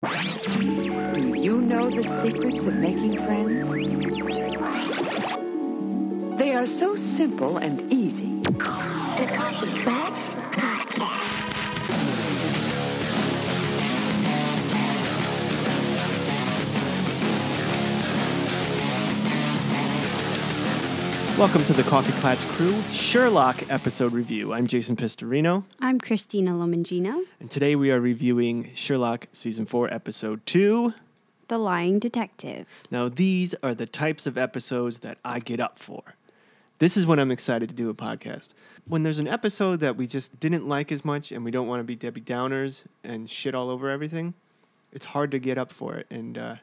Do you know the secrets of making friends? They are so simple and easy. The Coffee Klatch Welcome to the Coffee Klatch Crew Sherlock episode review. I'm Jason Pistorino, I'm Christina Lomangino, and today we are reviewing Sherlock Season 4, Episode 2. the lying detective. Now, these are the types of episodes that I get up for. This is when I'm excited to do a podcast. When there's an episode that we just didn't like as much and we don't want to be Debbie Downers and shit all over everything, it's hard to get up for it. And uh,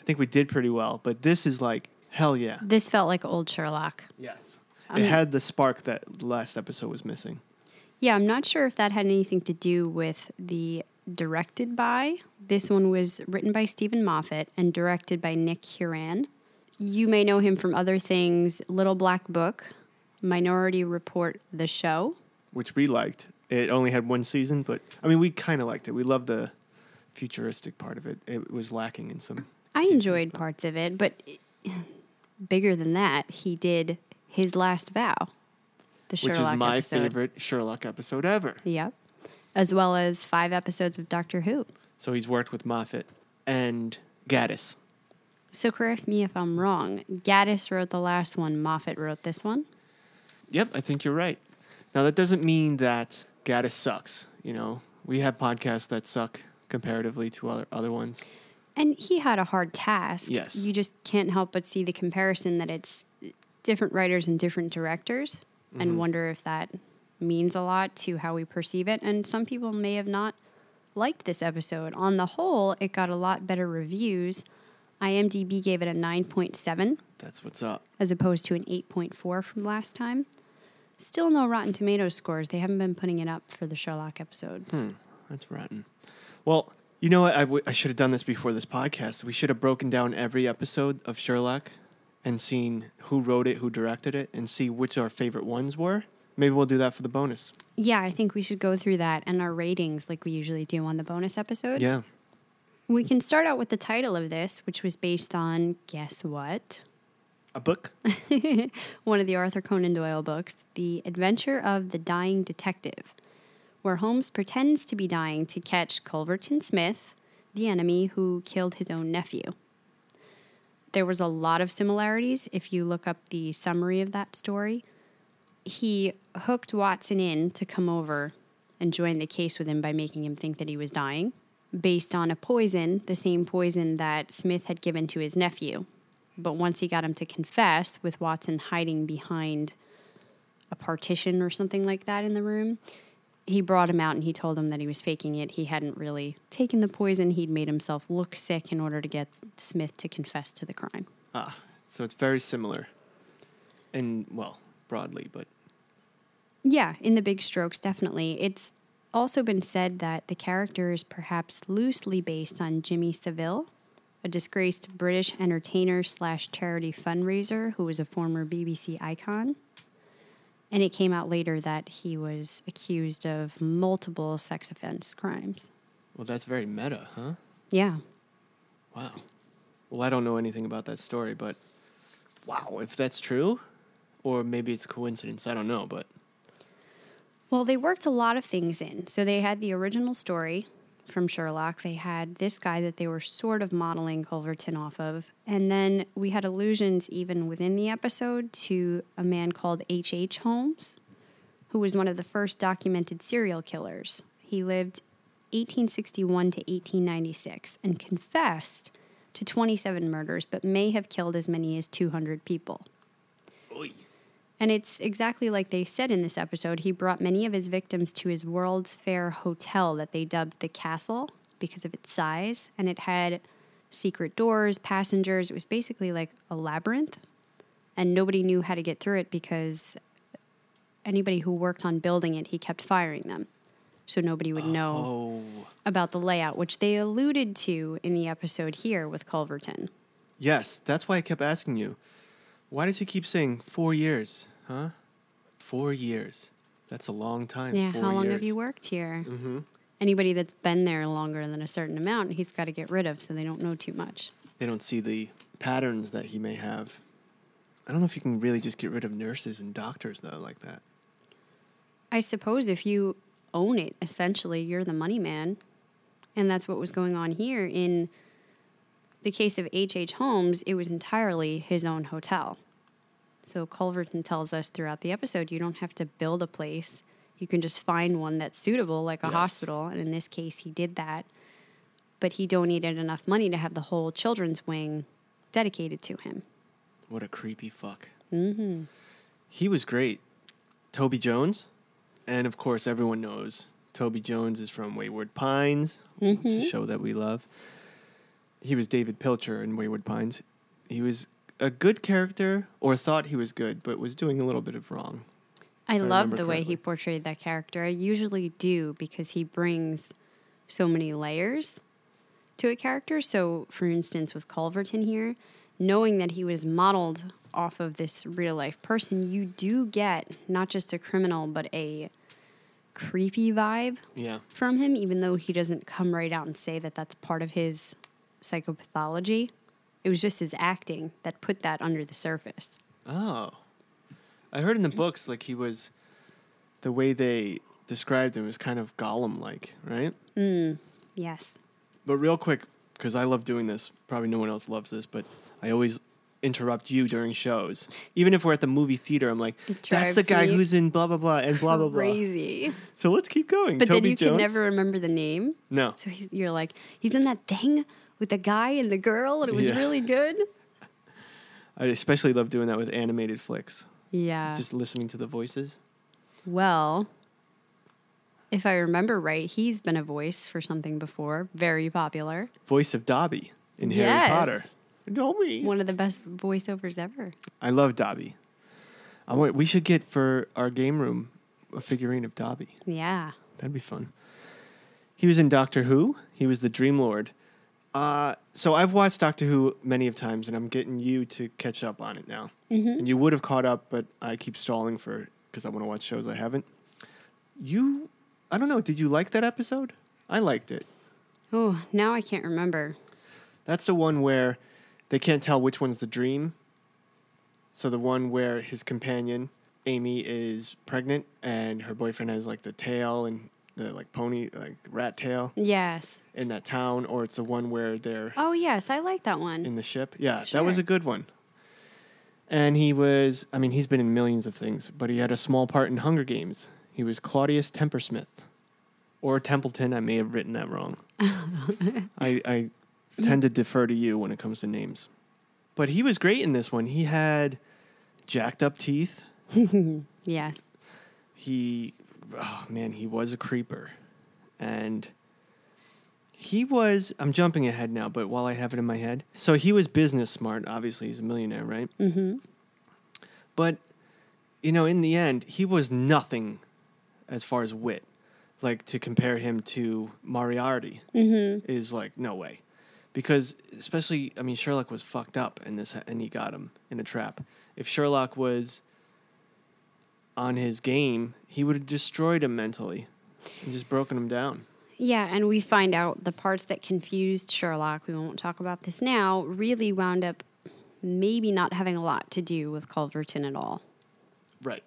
I think we did pretty well, but this is like, hell yeah. This felt like old Sherlock. Yes. I it mean- had the spark that the last episode was missing. Yeah, I'm not sure if that had anything to do with the directed by. This one was written by Steven Moffat and directed by Nick Hurran. You may know him from other things Little Black Book, Minority Report, The Show. which we liked. It only had one season, but I mean, we kind of liked it. We loved the futuristic part of it. It was lacking in some. I enjoyed parts of it, but bigger than that, he did His Last Vow, the Sherlock which is my episode. favorite Sherlock episode ever. Yep. As well as five episodes of Doctor Who. So he's worked with Moffat and Gatiss. So correct me if I'm wrong. Gatiss wrote the last one, Moffat wrote this one. Yep, I think you're right. Now that doesn't mean that Gatiss sucks. You know, we have podcasts that suck comparatively to other other ones. And he had a hard task. Yes. You just can't help but see the comparison that it's different writers and different directors and mm-hmm. wonder if that means a lot to how we perceive it. And some people may have not liked this episode. On the whole, it got a lot better reviews. IMDb gave it a 9.7. That's what's up. as opposed to an 8.4 from last time. Still no Rotten Tomatoes scores. They haven't been putting it up for the Sherlock episodes. Hmm. That's rotten. Well, you know what? I, w- I should have done this before this podcast. We should have broken down every episode of Sherlock and seen who wrote it, who directed it, and see which our favorite ones were. Maybe we'll do that for the bonus. Yeah, I think we should go through that and our ratings like we usually do on the bonus episodes. Yeah. We can start out with the title of this, which was based on guess what? A book? One of the Arthur Conan Doyle books, The Adventure of the Dying Detective, where Holmes pretends to be dying to catch Culverton Smith, the enemy who killed his own nephew. There was a lot of similarities if you look up the summary of that story. He hooked Watson in to come over and join the case with him by making him think that he was dying, based on a poison, the same poison that Smith had given to his nephew. But once he got him to confess, with Watson hiding behind a partition or something like that in the room, he brought him out and he told him that he was faking it. He hadn't really taken the poison. He'd made himself look sick in order to get Smith to confess to the crime. Ah, so it's very similar. And, well, broadly, but Yeah, in the big strokes, definitely. It's also been said that the character is perhaps loosely based on Jimmy Savile, a disgraced British entertainer slash charity fundraiser who was a former BBC icon. And it came out later that he was accused of multiple sex offense crimes. well, that's very meta, huh? Yeah. Wow. Well, I don't know anything about that story, but wow, if that's true, or maybe it's a coincidence, I don't know, but Well, they worked a lot of things in. So they had the original story from Sherlock. They had this guy that they were sort of modeling Culverton off of. And then we had allusions even within the episode to a man called H.H. H. Holmes, who was one of the first documented serial killers. He lived 1861 to 1896 and confessed to 27 murders, but may have killed as many as 200 people. And it's exactly like they said in this episode. He brought many of his victims to his World's Fair hotel that they dubbed the Castle because of its size. And it had secret doors, passengers. It was basically like a labyrinth. And nobody knew how to get through it because anybody who worked on building it, he kept firing them. So nobody would know oh, about the layout, which they alluded to in the episode here with Culverton. yes, that's why I kept asking you. Why does he keep saying four years, huh? Four years. That's a long time. Yeah, four how long have you worked here? Mm-hmm. anybody that's been there longer than a certain amount, he's got to get rid of so they don't know too much. They don't see the patterns that he may have. I don't know if you can really just get rid of nurses and doctors though like that. I suppose if you own it, essentially, you're the money man. And that's what was going on here. In the case of H.H. H. Holmes, it was entirely his own hotel. So Culverton tells us throughout the episode you don't have to build a place. You can just find one that's suitable, like a Yes. hospital. And in this case, he did that. But he donated enough money to have the whole children's wing dedicated to him. What a creepy fuck. Mm-hmm. He was great. Toby Jones, and of course everyone knows Toby Jones is from Wayward Pines, which is a show that we love. He was David Pilcher in Wayward Pines. He was a good character, or thought he was good, but was doing a little bit of wrong. I love the way he portrayed that character. I usually do because he brings so many layers to a character. So, for instance, with Culverton here, knowing that he was modeled off of this real life person, you do get not just a criminal, but a creepy vibe Yeah. from him, even though he doesn't come right out and say that that's part of his psychopathology. It was just his acting that put that under the surface. Oh. I heard in the books like he was the way they described him was kind of Gollum like, right? Mm, yes. But real quick, because I love doing this, probably no one else loves this, but I always interrupt you during shows. Even if we're at the movie theater, I'm like, that's the guy who's in blah blah blah and blah blah blah. Crazy. So let's keep going. But Toby then you Jones? can never remember the name. No. So he's, you're like, he's in that thing with the guy and the girl, and it was Yeah. really good. I especially love doing that with animated flicks. Yeah. Just listening to the voices. well, if I remember right, he's been a voice for something before, very popular. Voice of Dobby in Yes. Harry Potter. Dobby. One of the best voiceovers ever. I love Dobby. I want, we should get for our game room a figurine of Dobby. Yeah. That'd be fun. He was in Doctor Who. He was the Dream Lord. Uh, so I've watched Doctor Who many of times, and I'm getting you to catch up on it now. And you would have caught up, but I keep stalling for because I want to watch shows I haven't. You, I don't know. Did you like that episode? I liked it. Oh, now I can't remember. That's the one where they can't tell which one's the dream. So the one where his companion Amy is pregnant and her boyfriend has like the tail and the like pony like rat tail Yes. in that town, or it's the one where they're Oh, yes. I like that one. in the ship. Yeah, that was a good one. And he was, I mean, he's been in millions of things, but he had a small part in Hunger Games. He was Claudius Tempersmith. Or Templeton, I may have written that wrong. I, I tend to defer to you when it comes to names. But he was great in this one. He had jacked up teeth. yes. He, oh man, he was a creeper. And he was, I'm jumping ahead now, but while I have it in my head. So he was business smart. Obviously, he's a millionaire, right? Mm-hmm. But, you know, in the end, he was nothing as far as wit. Like to compare him to Moriarty Mm-hmm. is like, no way. Because, especially, I mean, Sherlock was fucked up and this, and he got him in a trap. If Sherlock was on his game, he would have destroyed him mentally and just broken him down. Yeah, and we find out the parts that confused Sherlock, we won't talk about this now, really wound up maybe not having a lot to do with Culverton at all. Right.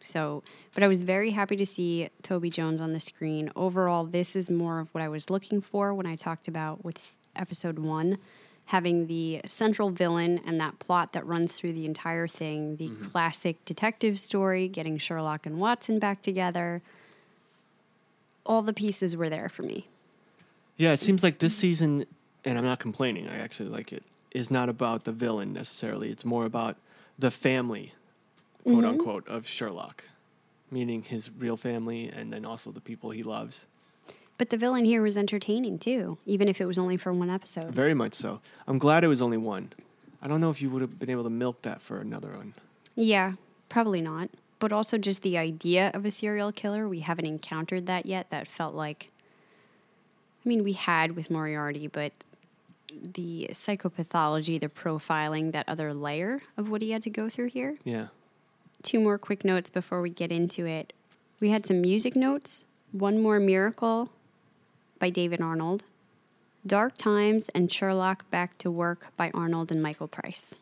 So, but I was very happy to see Toby Jones on the screen. Overall, this is more of what I was looking for when I talked about with episode one, having the central villain and that plot that runs through the entire thing, the mm-hmm. classic detective story, getting Sherlock and Watson back together. All the pieces were there for me. Yeah, it seems like this season, and I'm not complaining, I actually like it, is not about the villain necessarily. It's more about the family, quote mm-hmm. unquote, of Sherlock, meaning his real family and then also the people he loves. But the villain here was entertaining too, even if it was only for one episode. Very much so. I'm glad it was only one. I don't know if you would have been able to milk that for another one. Yeah, probably not. But also just the idea of a serial killer, we haven't encountered that yet. That felt like, I mean, we had with Moriarty, but the psychopathology, the profiling, that other layer of what he had to go through here. Yeah. Two more quick notes before we get into it. We had some music notes. One more miracle by David Arnold. Dark Times and Sherlock Back to Work by Arnold and Michael Price.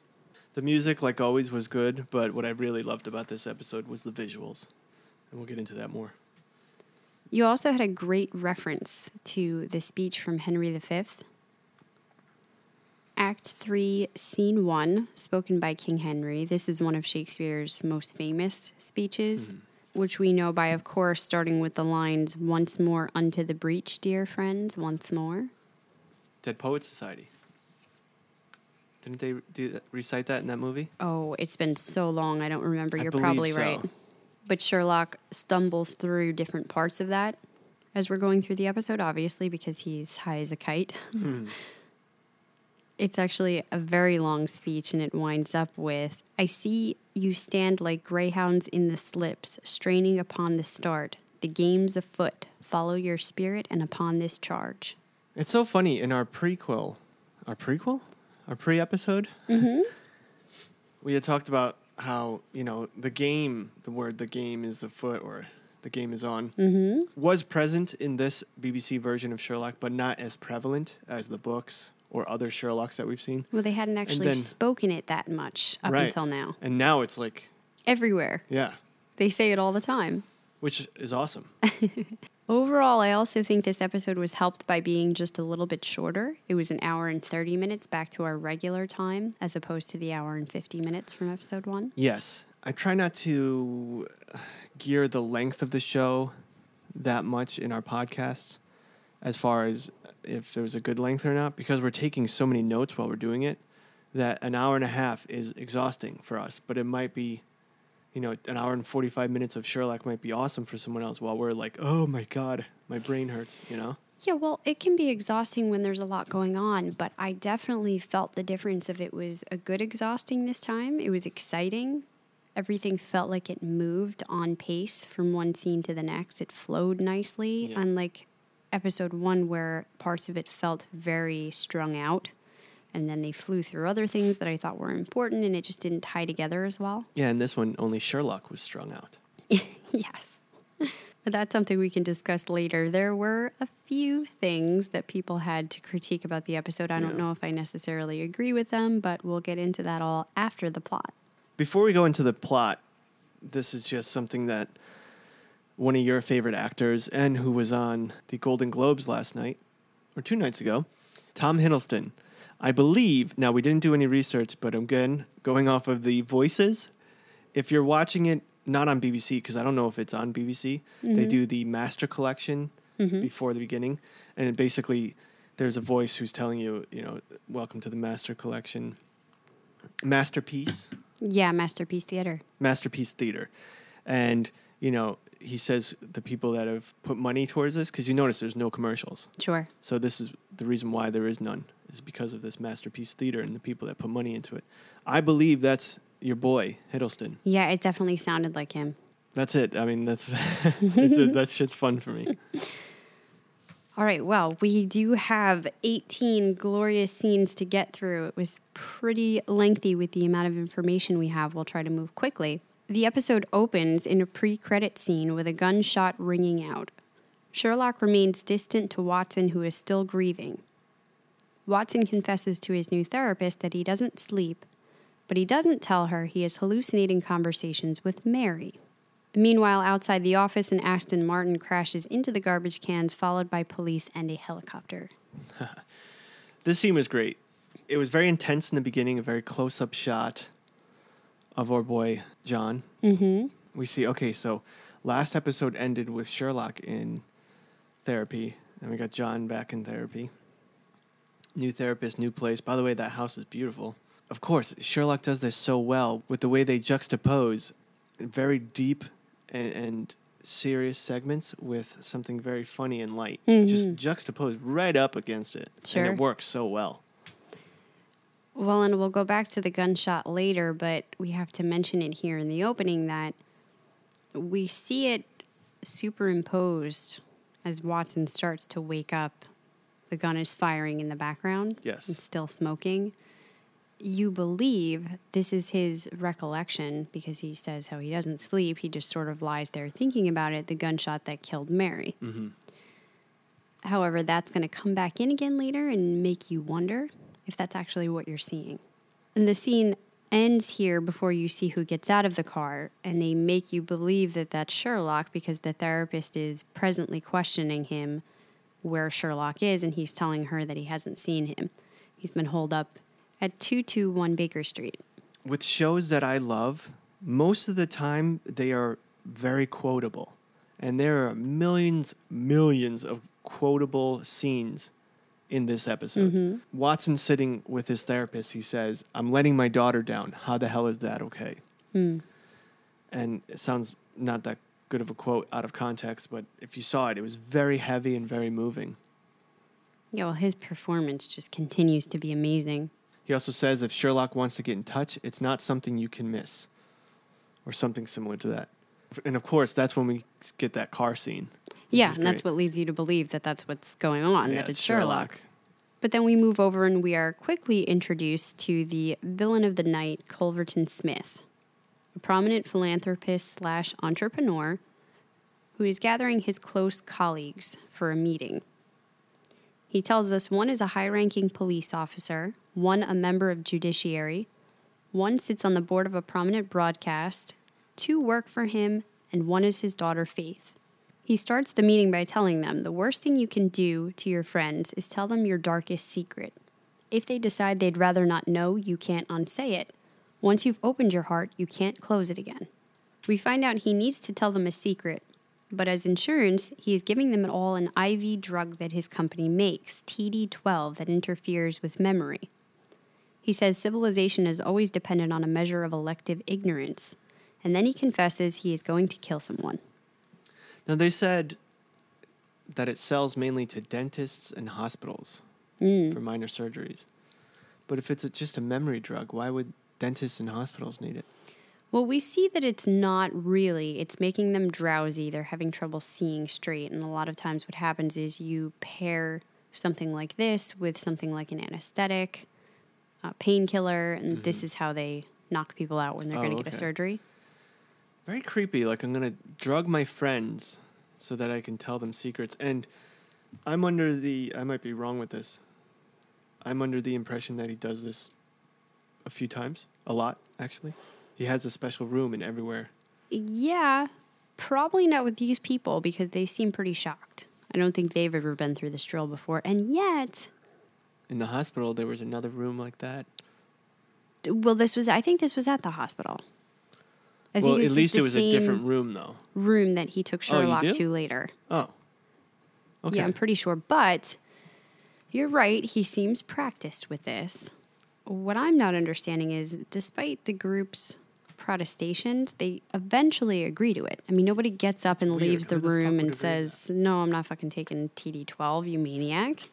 The music, like always, was good, but what I really loved about this episode was the visuals. And we'll get into that more. You also had a great reference to the speech from Henry V. Act 3, Scene 1, spoken by King Henry. This is one of Shakespeare's most famous speeches, hmm. Which we know by, of course, starting with the lines, Once more unto the breach, dear friends, once more. Dead Poets Society. Didn't they do that, recite that in that movie? Oh, it's been so long, I don't remember. You're probably so. right. But Sherlock stumbles through different parts of that as we're going through the episode, obviously, because he's high as a kite. Hmm. It's actually a very long speech, and it winds up with I see you stand like greyhounds in the slips, straining upon the start. The game's afoot. Follow your spirit, and upon this charge. It's so funny in our prequel, our prequel, our pre-episode. Mm-hmm. we had talked about how you know the game, the word "the game" is afoot or the game is on, mm-hmm. was present in this BBC version of Sherlock, but not as prevalent as the books or other Sherlocks that we've seen. Well, they hadn't actually then- spoken it that much up Right. until now. And now it's like, Everywhere. yeah, They say it all the time. which is awesome. Overall, I also think this episode was helped by being just a little bit shorter. It was an hour and 30 minutes back to our regular time, as opposed to the hour and 50 minutes from episode one. Yes. I try not to uh, gear the length of the show that much in our podcasts as far as if there was a good length or not because we're taking so many notes while we're doing it that an hour and a half is exhausting for us but it might be you know an hour and 45 minutes of Sherlock might be awesome for someone else while we're like oh my god my brain hurts you know Yeah, well, it can be exhausting when there's a lot going on, but I definitely felt the difference of it was a good exhausting this time. It was exciting. Everything felt like it moved on pace from one scene to the next. It flowed nicely, Yeah. unlike episode one, where parts of it felt very strung out. And then they flew through other things that I thought were important, and it just didn't tie together as well. yeah and this one only Sherlock was strung out yes. But that's something we can discuss later. There were a few things that people had to critique about the episode. I don't know if I necessarily agree with them, but we'll get into that all after the plot. Before we go into the plot, this is just something that one of your favorite actors and who was on the Golden Globes last night or two nights ago, Tom Hiddleston. I believe, now we didn't do any research, but again, going off of the voices, if you're watching it not on BBC, because I don't know if it's on BBC, they mm-hmm. do the Master Collection mm-hmm. before the beginning. And it basically, there's a voice who's telling you, you know, welcome to the Master Collection. Masterpiece. Yeah, Masterpiece Theater. Masterpiece Theater. And, you know, he says the people that have put money towards this, because you notice there's no commercials. Sure. So this is the reason why there is none, is because of this Masterpiece Theater and the people that put money into it. I believe that's your boy, Hiddleston. Yeah, it definitely sounded like him. That's it. I mean, that's a, that shit's fun for me. All right, well, we do have 18 glorious scenes to get through. It was pretty lengthy with the amount of information we have. We'll try to move quickly. The episode opens in a pre credit scene with a gunshot ringing out. Sherlock remains distant to Watson, who is still grieving. Watson confesses to his new therapist that he doesn't sleep, but he doesn't tell her he is hallucinating conversations with Mary. Meanwhile, outside the office, an Aston Martin crashes into the garbage cans, followed by police and a helicopter. This scene was great. It was very intense in the beginning, a very close up shot of our boy John. Mm-hmm. We see, okay, so last episode ended with Sherlock in therapy, and we got John back in therapy. New therapist, new place. By the way, that house is beautiful. Of course, Sherlock does this so well with the way they juxtapose very deep and, and serious segments with something very funny and light. Just juxtaposed right up against it. And it works so well. Well, and we'll go back to the gunshot later, but we have to mention it here in the opening that we see it superimposed as Watson starts to wake up. The gun is firing in the background. Yes. And still smoking. You believe this is his recollection because he says how he doesn't sleep. He just sort of lies there thinking about it, the gunshot that killed Mary. Mm-hmm. However, that's going to come back in again later and make you wonder if that's actually what you're seeing. And the scene ends here before you see who gets out of the car, and they make you believe that that's Sherlock because the therapist is presently questioning him where Sherlock is, and he's telling her that he hasn't seen him. He's been holed up at 221 Baker Street. With shows that I love, most of the time they are very quotable. And there are millions, millions of quotable scenes in this episode. Mm-hmm. Watson sitting with his therapist, he says, I'm letting my daughter down. How the hell is that okay? Mm. And it sounds not that good of a quote out of context, but if you saw it, it was very heavy and very moving. Yeah, well, his performance just continues to be amazing. He also says if Sherlock wants to get in touch, it's not something you can miss, or something similar to that. And of course, that's when we get that car scene. Yeah, and that's what leads you to believe that that's what's going on, Yeah, that it's Sherlock. Sherlock. But then we move over and we are quickly introduced to the villain of the night, Culverton Smith, a prominent philanthropist slash entrepreneur who is gathering his close colleagues for a meeting. He tells us one is a high ranking police officer, one a member of judiciary, one sits on the board of a prominent broadcast, two work for him, and one is his daughter Faith. He starts the meeting by telling them the worst thing you can do to your friends is tell them your darkest secret. If they decide they'd rather not know, you can't unsay it. Once you've opened your heart, you can't close it again. We find out he needs to tell them a secret, but as insurance, he is giving them all an IV drug that his company makes, TD12, that interferes with memory. He says civilization is always dependent on a measure of elective ignorance, and then he confesses he is going to kill someone. Now they said that it sells mainly to dentists and hospitals Mm. for minor surgeries. But if it's a, just a memory drug, why would dentists and hospitals need it? Well, we see that it's not really. It's making them drowsy. They're having trouble seeing straight. And a lot of times, what happens is you pair something like this with something like an anesthetic, a painkiller, and this is how they knock people out when they're Mm-hmm. Oh, going to get a surgery. Very creepy. Like I'm gonna drug my friends so that I can tell them secrets. And I'm under the I might be wrong with this. I'm under the impression that he does this a few times, a lot actually. He has a special room in everywhere. Yeah, probably not with these people because they seem pretty shocked. I don't think they've ever been through this drill before. And yet, In the hospital, there was another room like that. well, this was, I think this was at the hospital. I well, this at least it was a different room, though. room that he took Oh, Sherlock do? to later. Oh, okay. Yeah, I'm pretty sure. But you're right. He seems practiced with this. What I'm not understanding is, despite the group's protestations, they eventually agree to it. I mean, nobody gets up and weird. leaves the the room and says, "No, I'm not fucking taking TD12, you maniac."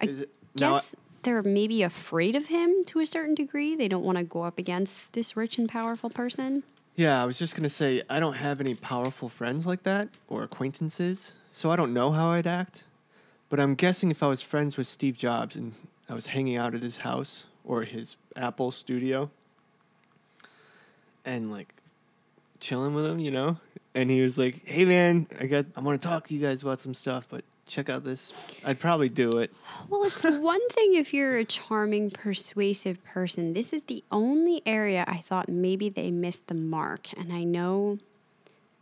I Is it- guess they're maybe afraid of him to a certain degree. They don't want to go up against this rich and powerful person. Yeah, I was just gonna say I don't have any powerful friends like that or acquaintances, so I don't know how I'd act. But I'm guessing if I was friends with Steve Jobs and I was hanging out at his house or his Apple studio and like chilling with him, you know, and he was like, "Hey man, I got I want to talk to you guys about some stuff, but check out this." I'd probably do it. Well, it's one thing if you're a charming, persuasive person. This is the only area I thought maybe they missed the mark. And I know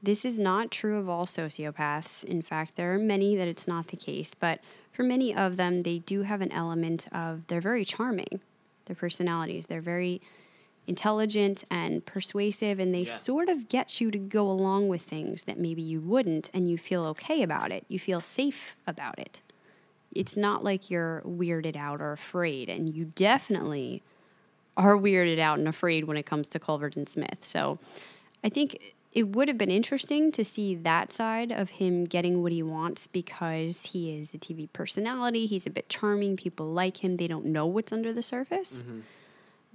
this is not true of all sociopaths. In fact, there are many that it's not the case. But for many of them, they do have an element of they're very charming, their personalities. They're very intelligent and persuasive, and they Yeah. sort of get you to go along with things that maybe you wouldn't, and you feel okay about it. You feel safe about it it's not like you're weirded out or afraid, and you definitely are weirded out and afraid when it comes to Culverton Smith. So I think it would have been interesting to see that side of him getting what he wants because he is a TV personality. He's a bit charming. People like him. They don't know what's under the surface. Mm-hmm.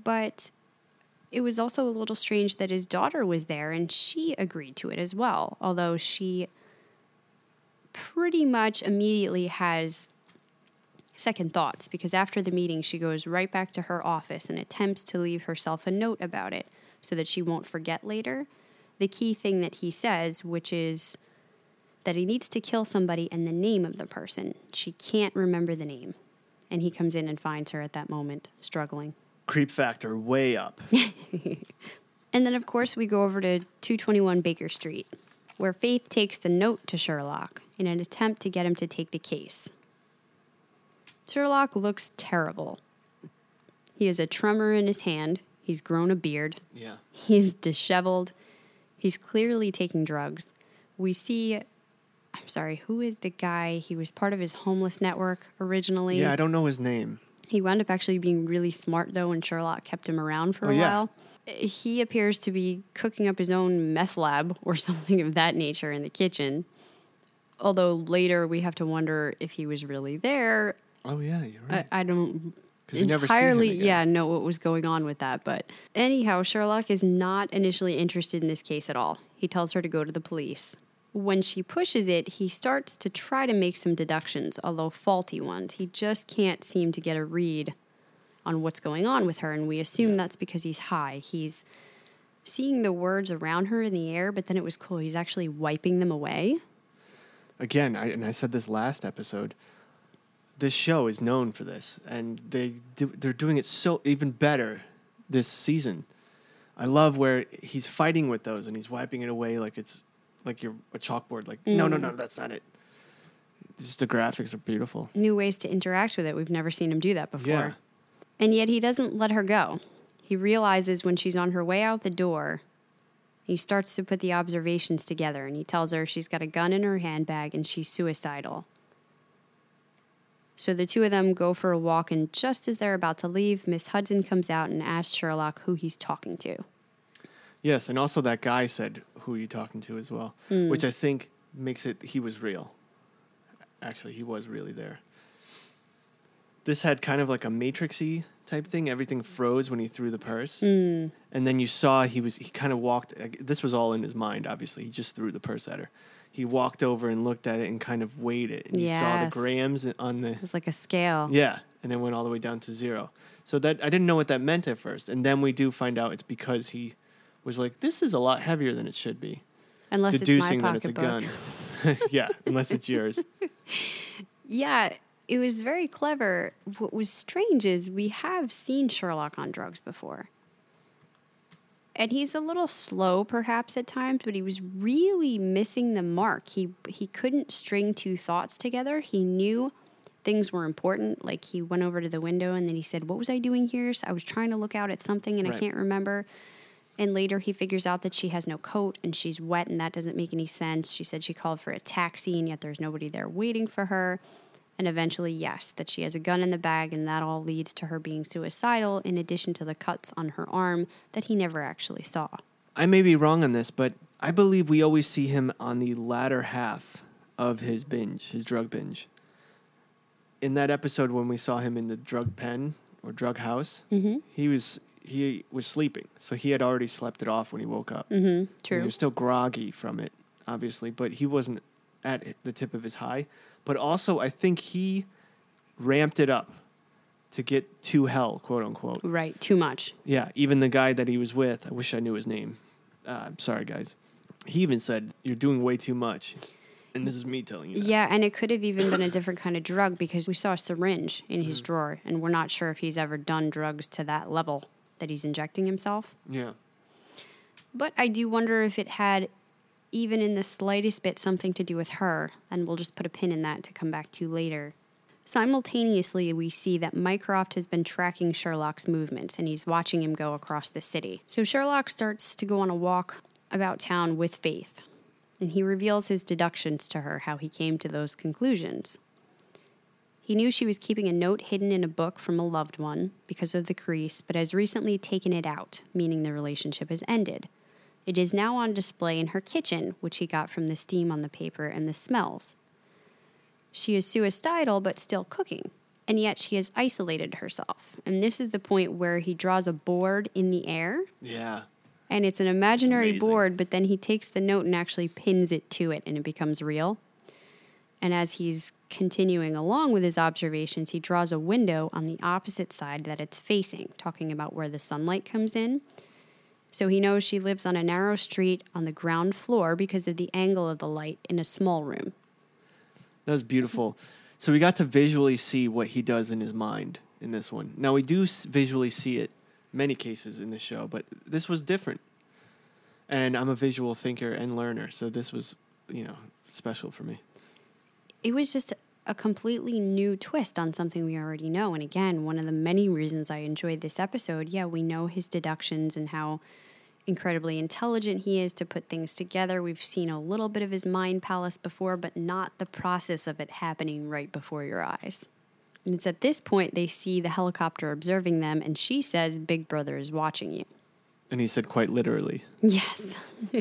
But it was also a little strange that his daughter was there and she agreed to it as well, although she pretty much immediately has second thoughts because after the meeting, she goes right back to her office and attempts to leave herself a note about it so that she won't forget later. The key thing that he says, which is that he needs to kill somebody and the name of the person. She can't remember the name. And he comes in and finds her at that moment, struggling. Creep factor way up. And then, of course, we go over to 221 Baker Street, where Faith takes the note to Sherlock in an attempt to get him to take the case. Sherlock looks terrible. He has a tremor in his hand. He's grown a beard. yeah. He's disheveled. He's clearly taking drugs. We see, I'm sorry, who is the guy? He was part of his homeless network originally. Yeah, I don't know his name. He wound up actually being really smart though, and Sherlock kept him around for Oh, a yeah. while. He appears to be cooking up his own meth lab or something of that nature in the kitchen. Although later we have to wonder if he was really there. Oh yeah, you're right. I, I don't entirely, yeah, know what was going on with that. But anyhow, Sherlock is not initially interested in this case at all. He tells her to go to the police. When she pushes it, he starts to try to make some deductions, although faulty ones. He just can't seem to get a read on what's going on with her, and we assume that's because he's high. He's seeing the words around her in the air, but then it was cool. He's actually wiping them away. Again, I, and I said this last episode. This show is known for this, and they do, they're doing it so even better this season. I love where he's fighting with those and he's wiping it away like it's like you're a chalkboard. Like no, no, no, mm. that's not it. Just the graphics are beautiful. New ways to interact with it. We've never seen him do that before. Yeah. And yet he doesn't let her go. He realizes when she's on her way out the door, he starts to put the observations together and he tells her she's got a gun in her handbag and she's suicidal. So the two of them go for a walk, and just as they're about to leave, Miss Hudson comes out and asks Sherlock who he's talking to. Yes, and also that guy said, "Who are you talking to?" as well, hmm. which I think makes it he was real. Actually, he was really there. This had kind of like a matrixy type thing. Everything froze when he threw the purse, hmm. and then you saw he was he kind of walked. This was all in his mind. Obviously, he just threw the purse at her. He walked over and looked at it and kind of weighed it, and you saw the grams on the It's like a scale. yeah, and then went all the way down to zero. So that I didn't know what that meant at first, and then we do find out it's because he was like, "This is a lot heavier than it should be," Unless deducing it's my that it's a pocketbook. gun. yeah, unless it's yours. Yeah, it was very clever. What was strange is we have seen Sherlock on drugs before. And he's a little slow perhaps at times, but he was really missing the mark. He he couldn't string two thoughts together. He knew things were important. Like he went over to the window and then he said, "What was I doing here?" So I was trying to look out at something and Right. I can't remember. And later he figures out that she has no coat and she's wet and that doesn't make any sense. She said she called for a taxi and yet there's nobody there waiting for her. And eventually, yes, that she has a gun in the bag and that all leads to her being suicidal in addition to the cuts on her arm that he never actually saw. I may be wrong on this, but I believe we always see him on the latter half of his binge, his drug binge. In that episode when we saw him in the drug pen or drug house, Mm-hmm. he was he was sleeping, so he had already slept it off when he woke up. Mm-hmm. And True. He was still groggy from it, obviously, but he wasn't at the tip of his high. But also, I think he ramped it up to get to hell, quote unquote. Right, too much. Yeah, even the guy that he was with, I wish I knew his name. Uh, I'm sorry, guys. He even said, You're doing way too much. And this is me telling you that. Yeah, and it could have even been a different kind of drug because we saw a syringe in his drawer, and we're not sure if he's ever done drugs to that level that he's injecting himself. Yeah. But I do wonder if it had, even in the slightest bit, something to do with her, and we'll just put a pin in that to come back to later. Simultaneously, we see that Mycroft has been tracking Sherlock's movements and he's watching him go across the city. So Sherlock starts to go on a walk about town with Faith, and he reveals his deductions to her, how he came to those conclusions. He knew she was keeping a note hidden in a book from a loved one because of the crease, but has recently taken it out, meaning the relationship has ended. It is now on display in her kitchen, which he got from the steam on the paper and the smells. She is suicidal but still cooking, and yet she has isolated herself. And this is the point where he draws a board in the air, Yeah. and it's an imaginary amazing. board, but then he takes the note and actually pins it to it, and it becomes real. And as he's continuing along with his observations, he draws a window on the opposite side that it's facing, talking about where the sunlight comes in. So he knows she lives on a narrow street on the ground floor because of the angle of the light in a small room. That was beautiful. So we got to visually see what he does in his mind in this one. Now we do visually see it many cases in the show, but this was different. And I'm a visual thinker and learner, so this was, you know, special for me. It was just a completely new twist on something we already know. And again, one of the many reasons I enjoyed this episode, yeah, we know his deductions and how incredibly intelligent he is to put things together. We've seen a little bit of his mind palace before, but not the process of it happening right before your eyes. And it's at this point they see the helicopter observing them, and she says, Big Brother is watching you. And he said quite literally. Yes.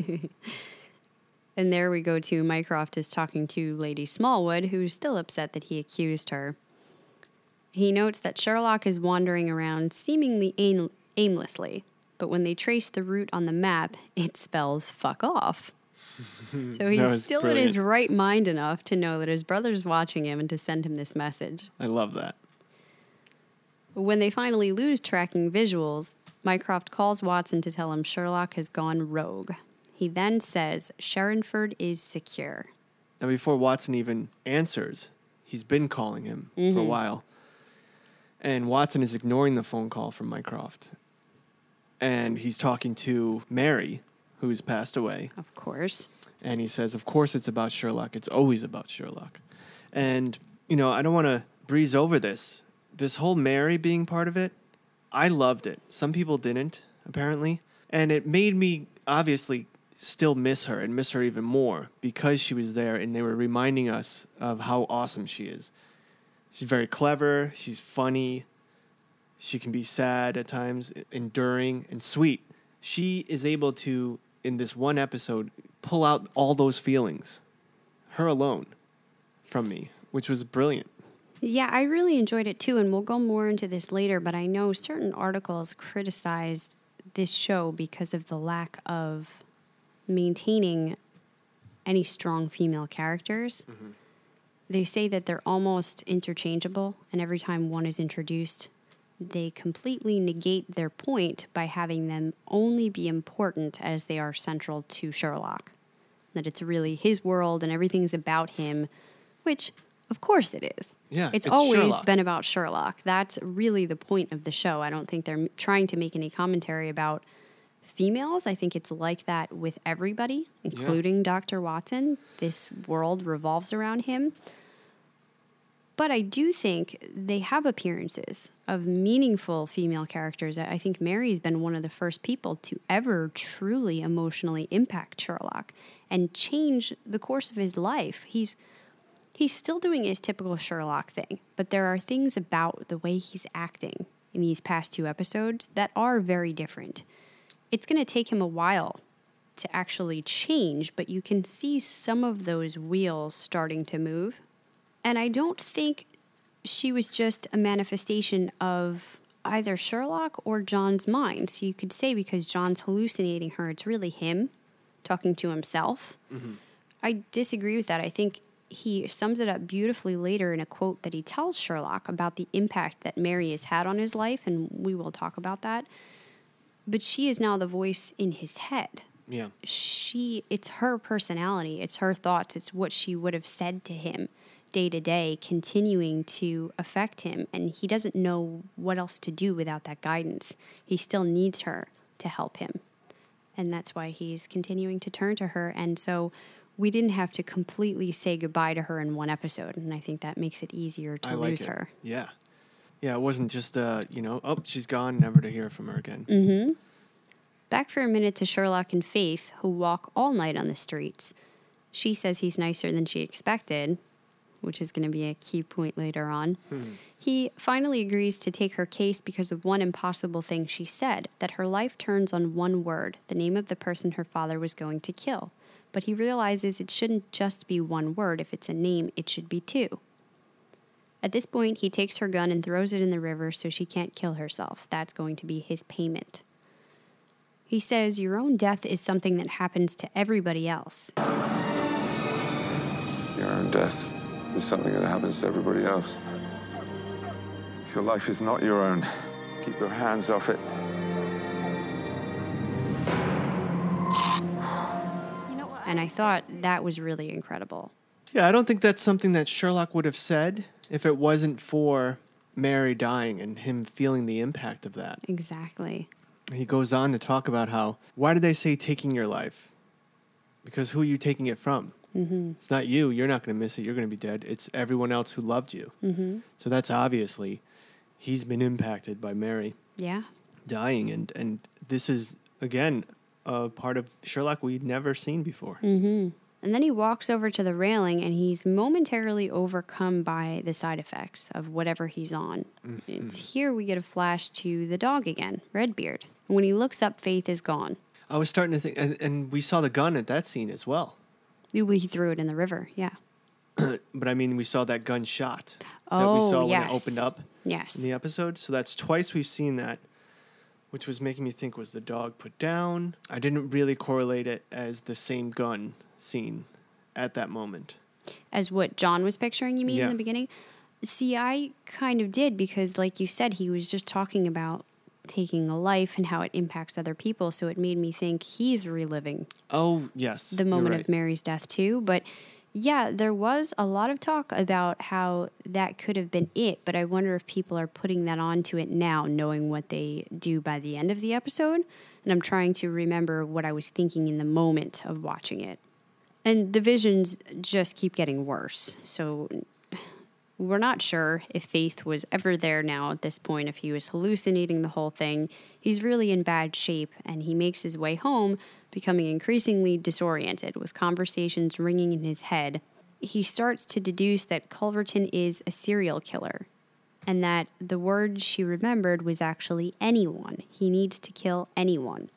and there we go to Mycroft is talking to Lady Smallwood, who's still upset that he accused her. He notes that Sherlock is wandering around seemingly aim- aimlessly, but when they trace the route on the map, it spells fuck off. so he's still in his right mind enough to know that his brother's watching him and to send him this message. I love that. When they finally lose tracking visuals, Mycroft calls Watson to tell him Sherlock has gone rogue. He then says Sherrinford is secure. Now, before Watson even answers, he's been calling him for a mm-hmm. while. And Watson is ignoring the phone call from Mycroft. And he's talking to Mary, who's passed away. Of course. And he says, Of course, it's about Sherlock. It's always about Sherlock. And, you know, I don't want to breeze over this. This whole Mary being part of it, I loved it. Some people didn't, apparently. And it made me obviously still miss her and miss her even more because she was there and they were reminding us of how awesome she is. She's very clever, she's funny, she can be sad at times, enduring, and sweet. She is able to, in this one episode, pull out all those feelings, her alone, from me, which was brilliant. Yeah, I really enjoyed it too, and we'll go more into this later, but I know certain articles criticized this show because of the lack of maintaining any strong female characters. Mm-hmm. They say that they're almost interchangeable, and every time one is introduced, they completely negate their point by having them only be important as they are central to Sherlock. That it's really his world and everything's about him, which, of course, it is. Yeah, It's, it's always Sherlock. been about Sherlock. That's really the point of the show. I don't think they're trying to make any commentary about females. I think it's like that with everybody, including Dr. Watson. This world revolves around him. But I do think they have appearances of meaningful female characters. I I think Mary's been one of the first people to ever truly emotionally impact Sherlock and change the course of his life. He's he's still doing his typical Sherlock thing, but there are things about the way he's acting in these past two episodes that are very different. It's going to take him a while to actually change, but you can see some of those wheels starting to move. And I don't think she was just a manifestation of either Sherlock or John's mind. So you could say because John's hallucinating her, it's really him talking to himself. Mm-hmm. I disagree with that. I think he sums it up beautifully later in a quote that he tells Sherlock about the impact that Mary has had on his life, and we will talk about that. But she is now the voice in his head. Yeah. She, it's her personality, it's her thoughts, it's what she would have said to him day to day, continuing to affect him. And he doesn't know what else to do without that guidance. He still needs her to help him and that's why he's continuing to turn to her. And so we didn't have to completely say goodbye to her in one episode, and I think that makes it easier to like lose it. her. Yeah. Yeah, it wasn't just, uh, you know, oh, she's gone, never to hear from her again. Mm-hmm. Back for a minute to Sherlock and Faith, who walk all night on the streets. She says he's nicer than she expected, which is going to be a key point later on. He finally agrees to take her case because of one impossible thing she said that her life turns on one word, the name of the person her father was going to kill. But he realizes it shouldn't just be one word. If it's a name, it should be two. At this point, he takes her gun and throws it in the river so she can't kill herself. That's going to be his payment. He says, Your own death is something that happens to everybody else. Your own death is something that happens to everybody else. Your life is not your own. Keep your hands off it. And I thought that was really incredible. Yeah, I don't think that's something that Sherlock would have said if it wasn't for Mary dying and him feeling the impact of that. Exactly. He goes on to talk about how, why did they say taking your life? Because who are you taking it from? Mm-hmm. It's not you. You're not going to miss it. You're going to be dead. It's everyone else who loved you. Mm-hmm. So that's obviously, he's been impacted by Mary Yeah. dying. And, and this is, again, a part of Sherlock we'd never seen before. And then he walks over to the railing and he's momentarily overcome by the side effects of whatever he's on. Mm-hmm. It's here we get a flash to the dog again, Redbeard. And when he looks up, Faith is gone. I was starting to think, and, and we saw the gun at that scene as well. He threw it in the river. Yeah. But I mean, we saw that gun shot that Oh, we saw when it oh, opened up Yes. in the episode. So that's twice we've seen that, which was making me think was the dog put down. I didn't really correlate it as the same gun scene at that moment. As what John was picturing, you mean, Yeah. in the beginning? See, I kind of did because, like you said, he was just talking about taking a life and how it impacts other people. So it made me think he's reliving Oh yes, the moment right. of Mary's death too. But yeah, there was a lot of talk about how that could have been it. But I wonder if people are putting that onto it now, knowing what they do by the end of the episode. And I'm trying to remember what I was thinking in the moment of watching it. And the visions just keep getting worse. So we're not sure if Faith was ever there now at this point, if he was hallucinating the whole thing. He's really in bad shape, and he makes his way home, becoming increasingly disoriented with conversations ringing in his head. He starts to deduce that Culverton is a serial killer, and that the word she remembered was actually anyone. He needs to kill anyone.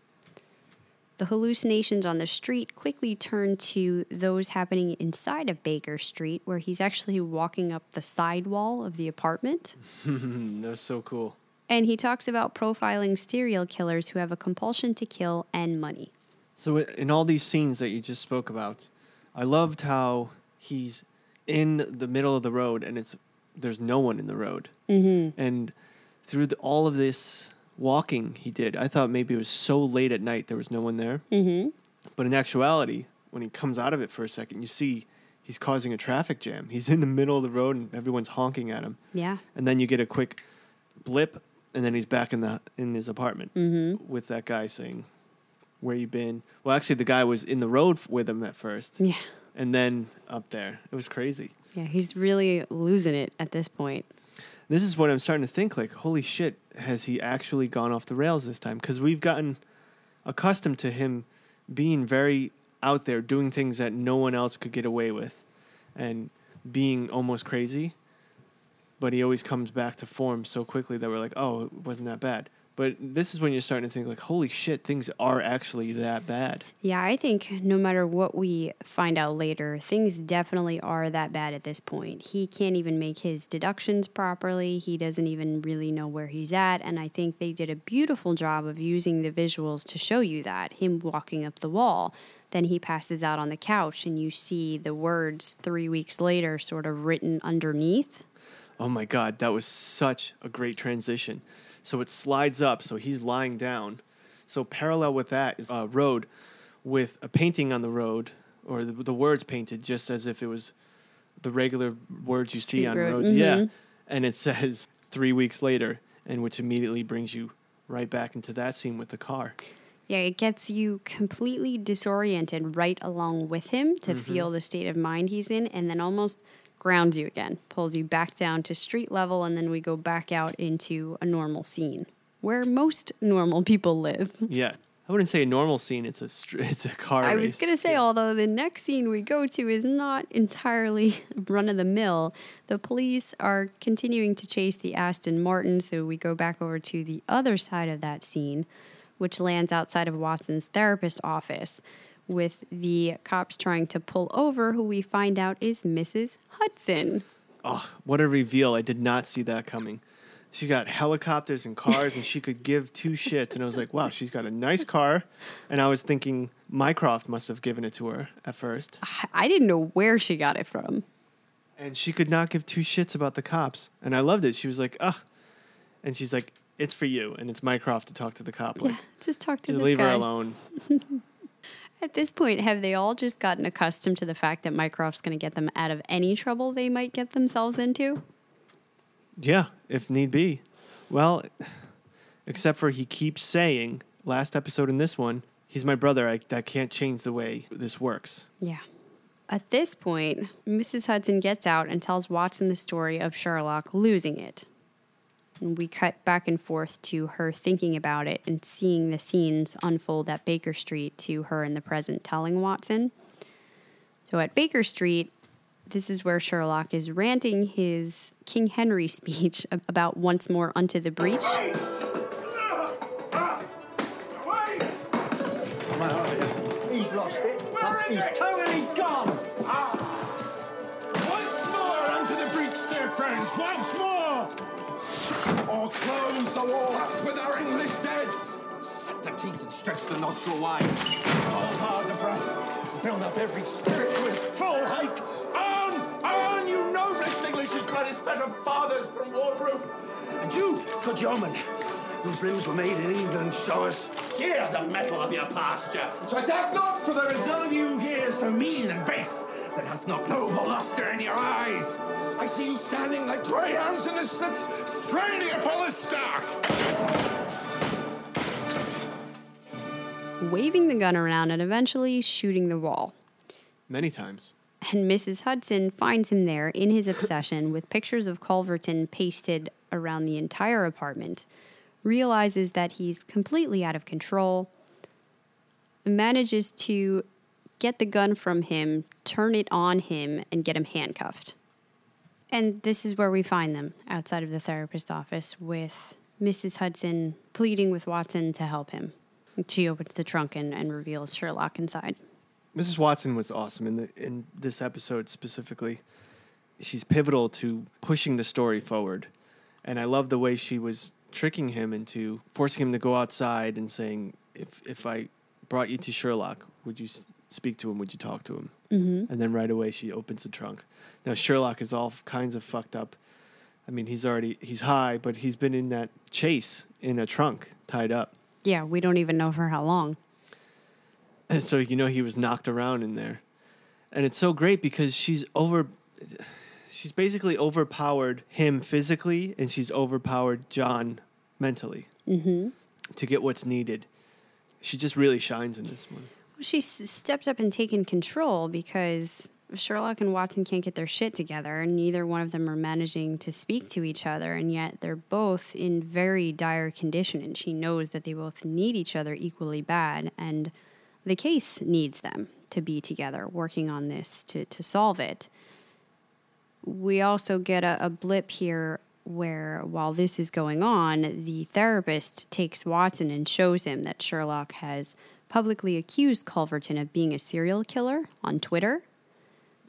The hallucinations on the street quickly turn to those happening inside of Baker Street, where he's actually walking up the side wall of the apartment. That was so cool. And he talks about profiling serial killers who have a compulsion to kill and money. So in all these scenes that you just spoke about, I loved how he's in the middle of the road and it's there's no one in the road. Mm-hmm. And through the, all of this walking he did, I thought maybe it was so late at night there was no one there. Mm-hmm. But in actuality, when he comes out of it for a second, you see he's causing a traffic jam. He's in the middle of the road and everyone's honking at him. Yeah. And then you get a quick blip, and then he's back in the in his apartment with that guy saying, "Where you been?" Well, actually, the guy was in the road with him at first, Yeah. and then up there. It was crazy. Yeah. He's really losing it at this point. This is what I'm starting to think. Like, holy shit, has he actually gone off the rails this time? Because we've gotten accustomed to him being very out there, doing things that no one else could get away with, and being almost crazy. But he always comes back to form so quickly that we're like, oh, it wasn't that bad. But this is when you're starting to think, like, holy shit, things are actually that bad. Yeah, I think no matter what we find out later, things definitely are that bad at this point. He can't even make his deductions properly. He doesn't even really know where he's at. And I think they did a beautiful job of using the visuals to show you that. Him walking up the wall. Then he passes out on the couch, and you see the words three weeks later sort of written underneath. Oh my God, that was such a great transition. So it slides up, so he's lying down. So parallel with that is a road with a painting on the road, or the, the words painted just as if it was the regular words you see on road, roads. Yeah. mhm. And it says three weeks later, and which immediately brings you right back into that scene with the car. Yeah, it gets you completely disoriented right along with him to feel the state of mind he's in, and then almost grounds you again, pulls you back down to street level, and then we go back out into a normal scene where most normal people live. Yeah. I wouldn't say a normal scene. It's a str- it's a car I race. was going to say, although the next scene we go to is not entirely run of the mill, the police are continuing to chase the Aston Martin. So we go back over to the other side of that scene, which lands outside of Watson's therapist office with the cops trying to pull over, who we find out is Mrs. Hudson. Oh, what a reveal. I did not see that coming. She got helicopters and cars and she could give two shits. And I was like, wow, she's got a nice car. And I was thinking Mycroft must have given it to her at first. I- didn't know where she got it from. And she could not give two shits about the cops. And I loved it. She was like, ugh. And she's like, it's for you. And it's Mycroft to talk to the cop. Like, Yeah, just talk to this leave guy. her alone. At this point, have they all just gotten accustomed to the fact that Mycroft's going to get them out of any trouble they might get themselves into? Yeah, if need be. Well, except for he keeps saying, last episode in this one, he's my brother. I, that can't change the way this works. Yeah. At this point, Mrs. Hudson gets out and tells Watson the story of Sherlock losing it. And we cut back and forth to her thinking about it and seeing the scenes unfold at Baker Street to her in the present telling Watson. So at Baker Street, this is where Sherlock is ranting his King Henry speech about once more unto the breach. He's lost it. He's totally gone. Or close the up with our English dead. Set the teeth and stretch the nostril wide. Hold hard the breath. Build up every spirit to its full height. On, on, you noblest English whose blood is of fathers from war-proof. And you, good yeoman, whose limbs were made in England, show us here the mettle of your pasture. Which I doubt not, for there is none of you here so mean and base that hath not noble luster in your eyes. I see you standing like greyhounds in the slips, straining upon the start. waving the gun around and eventually shooting the wall. Many times. And Mrs. Hudson finds him there in his obsession with pictures of Culverton pasted around the entire apartment, realizes that he's completely out of control, manages to get the gun from him, turn it on him, and get him handcuffed. And this is where we find them outside of the therapist's office with Mrs. Hudson pleading with Watson to help him. She opens the trunk and, and reveals Sherlock inside. Mrs. Watson was awesome in the in this episode specifically. She's pivotal to pushing the story forward, and I love the way she was tricking him into forcing him to go outside and saying, "If if I brought you to Sherlock, would you s- speak to him? Would you talk to him?" Mm-hmm. And then right away she opens the trunk. Now Sherlock is all kinds of fucked up. I mean, he's already he's high, but he's been in that chase in a trunk tied up. Yeah, we don't even know for how long. And so you know he was knocked around in there. And it's so great because she's over she's basically overpowered him physically and she's overpowered John mentally. Mm-hmm. To get what's needed. She just really shines in this one. She stepped up and taken control because Sherlock and Watson can't get their shit together, and neither one of them are managing to speak to each other, and yet they're both in very dire condition, and she knows that they both need each other equally bad, and the case needs them to be together, working on this to, to solve it. We also get a, a blip here where, while this is going on, the therapist takes Watson and shows him that Sherlock has publicly accused Culverton of being a serial killer on Twitter.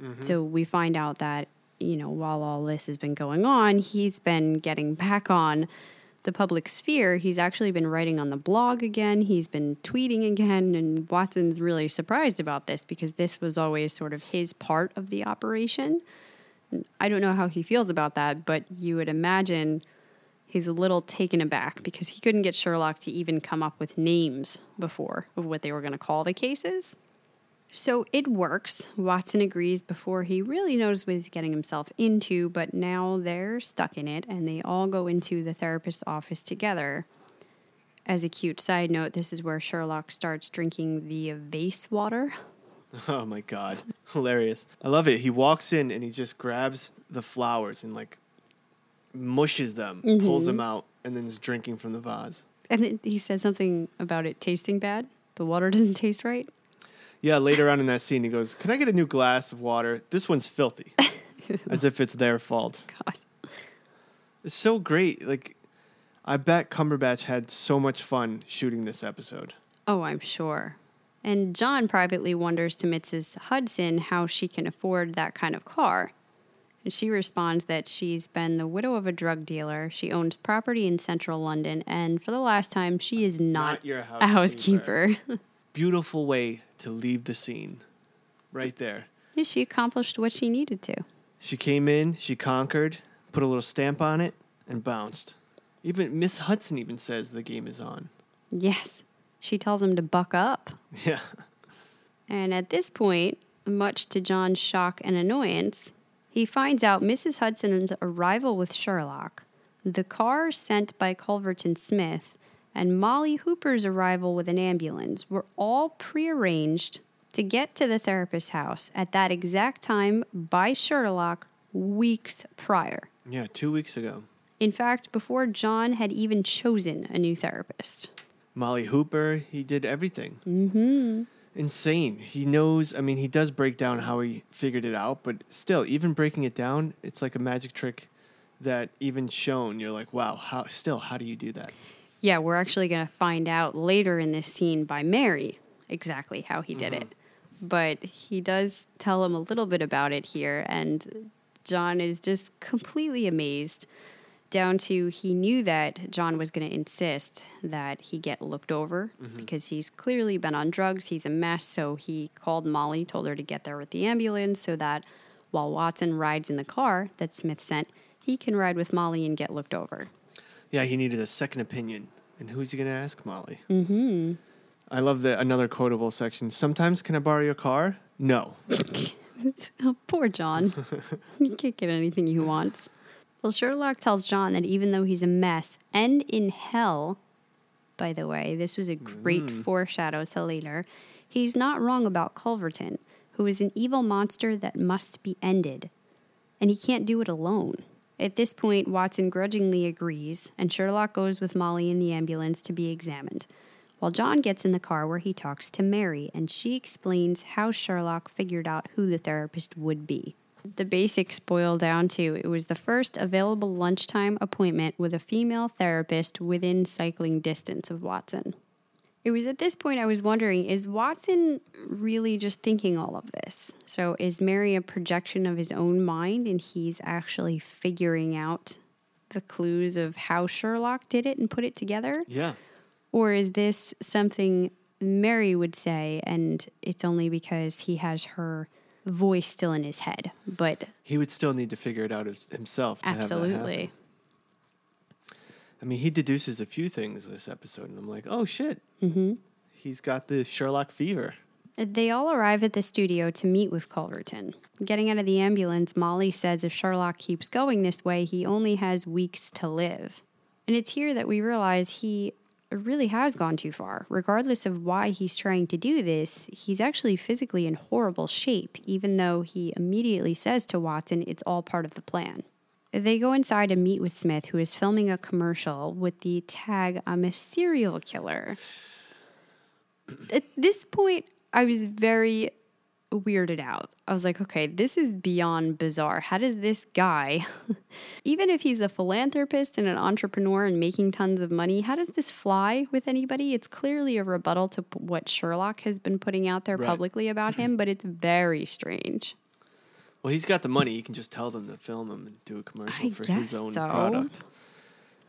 Mm-hmm. So we find out that, you know, while all this has been going on, he's been getting back on the public sphere. He's actually been writing on the blog again. He's been tweeting again. And Watson's really surprised about this because this was always sort of his part of the operation. I don't know how he feels about that, but you would imagine he's a little taken aback because he couldn't get Sherlock to even come up with names before of what they were going to call the cases. So it works. Watson agrees before he really knows what he's getting himself into, but now they're stuck in it and they all go into the therapist's office together. As a cute side note, this is where Sherlock starts drinking the vase water. Oh my god. Hilarious. I love it. He walks in and he just grabs the flowers and like mushes them, pulls mm-hmm. them out, and then is drinking from the vase. And then he says something about it tasting bad. The water doesn't taste right. Yeah, later on in that scene, he goes, Can I get a new glass of water? This one's filthy. As if it's their fault. God. It's so great. Like, I bet Cumberbatch had so much fun shooting this episode. Oh, I'm sure. And John privately wonders to Mrs. Hudson how she can afford that kind of car. And she responds that she's been the widow of a drug dealer. She owns property in central London, and for the last time, she is not, Not your a housekeeper. Beautiful way to leave the scene. Right there. Yeah, she accomplished what she needed to. She came in, she conquered, put a little stamp on it, and bounced. Even Miss Hudson even says the game is on. Yes. She tells him to buck up. Yeah. And at this point, much to John's shock and annoyance, he finds out Mrs. Hudson's arrival with Sherlock, the car sent by Culverton Smith, and Molly Hooper's arrival with an ambulance were all prearranged to get to the therapist's house at that exact time by Sherlock weeks prior. Yeah, two weeks ago. In fact, before John had even chosen a new therapist. Molly Hooper, he did everything. Mm-hmm. Insane. He knows, I mean, he does break down how he figured it out, but still, even breaking it down, it's like a magic trick that even shown, you're like, wow, how, still, how do you do that? Yeah, we're actually going to find out later in this scene by Mary exactly how he did it. Mm-hmm. But he does tell him a little bit about it here, and John is just completely amazed. Down to he knew that John was going to insist that he get looked over because he's clearly been on drugs. He's a mess. So he called Molly, told her to get there with the ambulance so that while Watson rides in the car that Smith sent, he can ride with Molly and get looked over. Yeah, he needed a second opinion. And who's he going to ask? Molly. Mm-hmm. I love the another quotable section. Sometimes can I borrow your car? No. Oh, poor John. he can't get anything he wants. Well, Sherlock tells John that even though he's a mess and in hell, by the way, this was a great mm. foreshadow to later, he's not wrong about Culverton, who is an evil monster that must be ended. And he can't do it alone. At this point, Watson grudgingly agrees, and Sherlock goes with Molly in the ambulance to be examined. While John gets in the car where he talks to Mary, and she explains how Sherlock figured out who the therapist would be. The basics boil down to it was the first available lunchtime appointment with a female therapist within cycling distance of Watson. It was at this point I was wondering is Watson really just thinking all of this? So is Mary a projection of his own mind and he's actually figuring out the clues of how Sherlock did it and put it together? Yeah. Or is this something Mary would say and it's only because he has her voice still in his head? But He would still need to figure it out himself. To absolutely. I mean, he deduces a few things this episode, and I'm like, oh shit. Mm-hmm. He's got the Sherlock fever. They all arrive at the studio to meet with Culverton. Getting out of the ambulance, Molly says if Sherlock keeps going this way, he only has weeks to live. And it's here that we realize he really has gone too far. Regardless of why he's trying to do this, he's actually physically in horrible shape, even though he immediately says to Watson it's all part of the plan. They go inside and meet with Smith, who is filming a commercial with the tag, I'm a serial killer. At this point, I was very weirded out. I was like, okay, this is beyond bizarre. How does this guy, even if he's a philanthropist and an entrepreneur and making tons of money, how does this fly with anybody? It's clearly a rebuttal to what Sherlock has been putting out there Right. publicly about him, but it's very strange. Well, he's got the money. He can just tell them to film him and do a commercial I for his own so. product.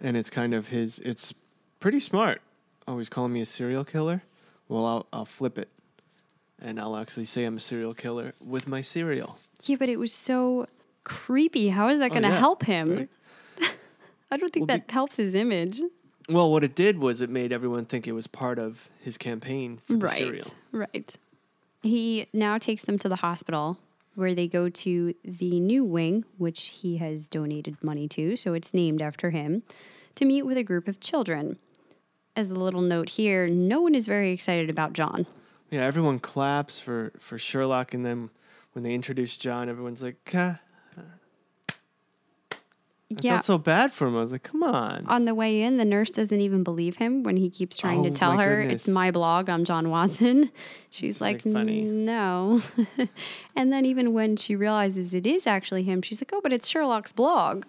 And it's kind of his. It's pretty smart. Oh, he's calling me a serial killer. Well, I'll I'll flip it, and I'll actually say I'm a serial killer with my cereal. Yeah, but it was so creepy. How is that going to Oh, yeah. help him? Right. I don't think Well, that helps his image. Well, what it did was it made everyone think it was part of his campaign for the right cereal. right he now takes them to the hospital where they go to the new wing which he has donated money to so it's named after him to meet with a group of children as a little note here no one is very excited about john Yeah, everyone claps for for Sherlock, and then when they introduce John, everyone's like, "Ka." I yeah felt so bad for him. I was like, "Come on." on the way in the nurse doesn't even believe him when he keeps trying to Oh, tell her goodness. it's my blog i'm john watson she's like, like, no and then even when she realizes it is actually him she's like oh but it's sherlock's blog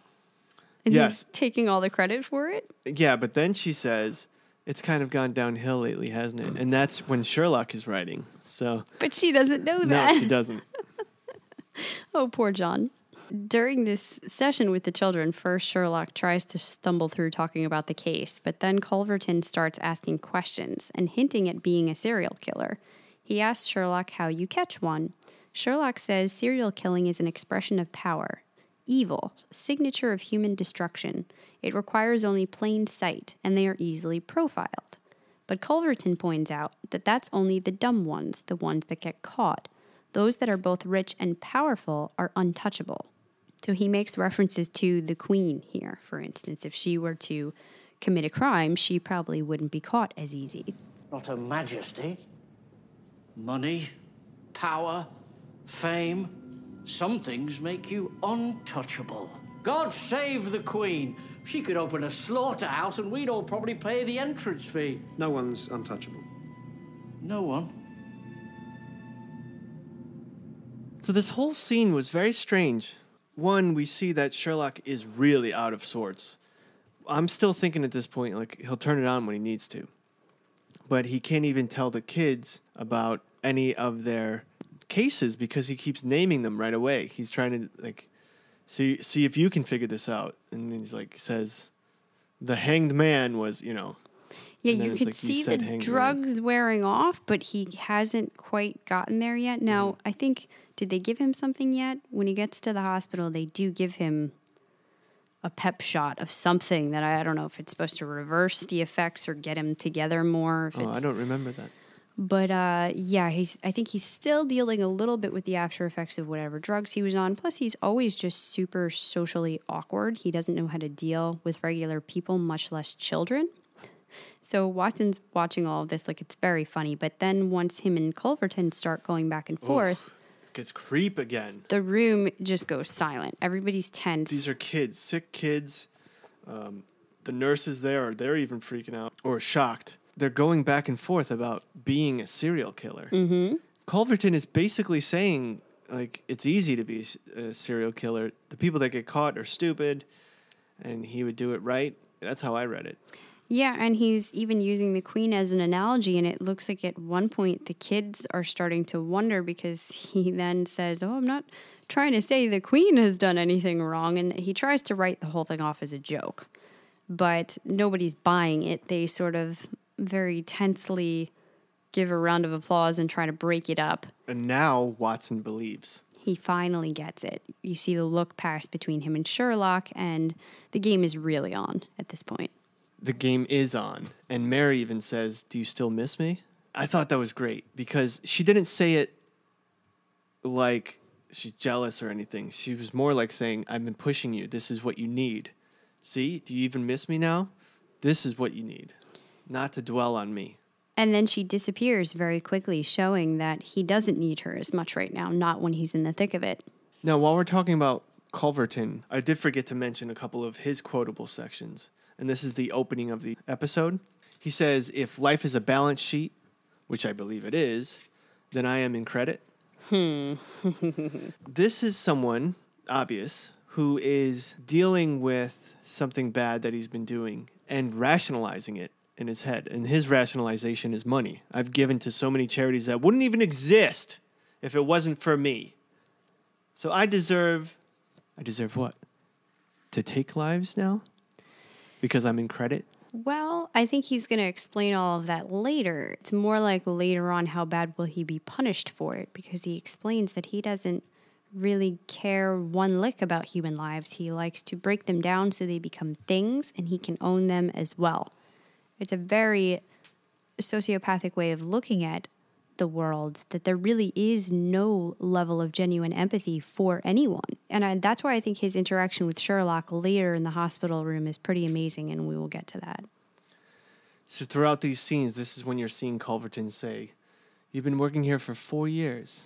and Yes. he's taking all the credit for it Yeah, but then she says, "It's kind of gone downhill lately, hasn't it?" And that's when Sherlock is writing. So but she doesn't know that. no, she doesn't. oh poor john during this session with the children first sherlock tries to stumble through talking about the case but then culverton starts asking questions and hinting at being a serial killer he asks sherlock how you catch one sherlock says serial killing is an expression of power evil signature of human destruction it requires only plain sight and they are easily profiled But Culverton points out that that's only the dumb ones, the ones that get caught. Those that are both rich and powerful are untouchable. So he makes references to the queen here, for instance. If she were to commit a crime, she probably wouldn't be caught as easy. Not Her Majesty. Money, power, fame. Some things make you untouchable. God save the Queen. She could open a slaughterhouse and we'd all probably pay the entrance fee. No one's untouchable. No one. So this whole scene was very strange. One, we see that Sherlock is really out of sorts. I'm still thinking at this point, like he'll turn it on when he needs to, but he can't even tell the kids about any of their cases because he keeps naming them right away. He's trying to like see see if you can figure this out, and he's like says, the hanged man was you know Yeah, you could like you see the said, hanged man. drugs wearing off, but he hasn't quite gotten there yet. Now, Mm-hmm. I think, did they give him something yet? When he gets to the hospital, they do give him a pep shot of something that I, I don't know if it's supposed to reverse the effects or get him together more. If oh it's, I don't remember that. But uh, yeah, he's. I think he's still dealing a little bit with the after effects of whatever drugs he was on. Plus, he's always just super socially awkward. He doesn't know how to deal with regular people, much less children. So Watson's watching all of this like it's very funny. But then once him and Culverton start going back and forth, Gets creep again. the room just goes silent. Everybody's tense. These are kids, sick kids. Um, the nurses there are they're even freaking out or shocked. They're going back and forth about being a serial killer. Mm-hmm. Culverton is basically saying like it's easy to be a serial killer. The people that get caught are stupid, and he would do it right. That's how I read it. Yeah, and he's even using the queen as an analogy, and it looks like at one point the kids are starting to wonder because he then says, Oh, I'm not trying to say the queen has done anything wrong. And he tries to write the whole thing off as a joke, but nobody's buying it. They sort of very tensely give a round of applause and try to break it up. And now Watson believes. He finally gets it. You see the look pass between him and Sherlock, and the game is really on at this point. the game is on. And Mary even says, Do you still miss me? I thought that was great because she didn't say it like she's jealous or anything. She was more like saying, I've been pushing you. This is what you need. See, do you even miss me now? This is what you need. Not to dwell on me. And then she disappears very quickly, showing that he doesn't need her as much right now, not when he's in the thick of it. Now, while we're talking about Culverton, I did forget to mention a couple of his quotable sections. And this is the opening of the episode. He says, If life is a balance sheet, which I believe it is, then I am in credit. Hmm. this is someone, obvious, who is dealing with something bad that he's been doing and rationalizing it in his head. And his rationalization is money. I've given to so many charities that wouldn't even exist if it wasn't for me. So I deserve, I deserve what? To take lives now? Because I'm in credit? Well, I think he's going to explain all of that later. It's more like later on how bad will he be punished for it because he explains that he doesn't really care one lick about human lives. He likes to break them down so they become things and he can own them as well. It's a very sociopathic way of looking at the world that there really is no level of genuine empathy for anyone. And I, that's why I think his interaction with Sherlock later in the hospital room is pretty amazing, and we will get to that. So throughout these scenes, this is when you're seeing Culverton say, You've been working here for four years.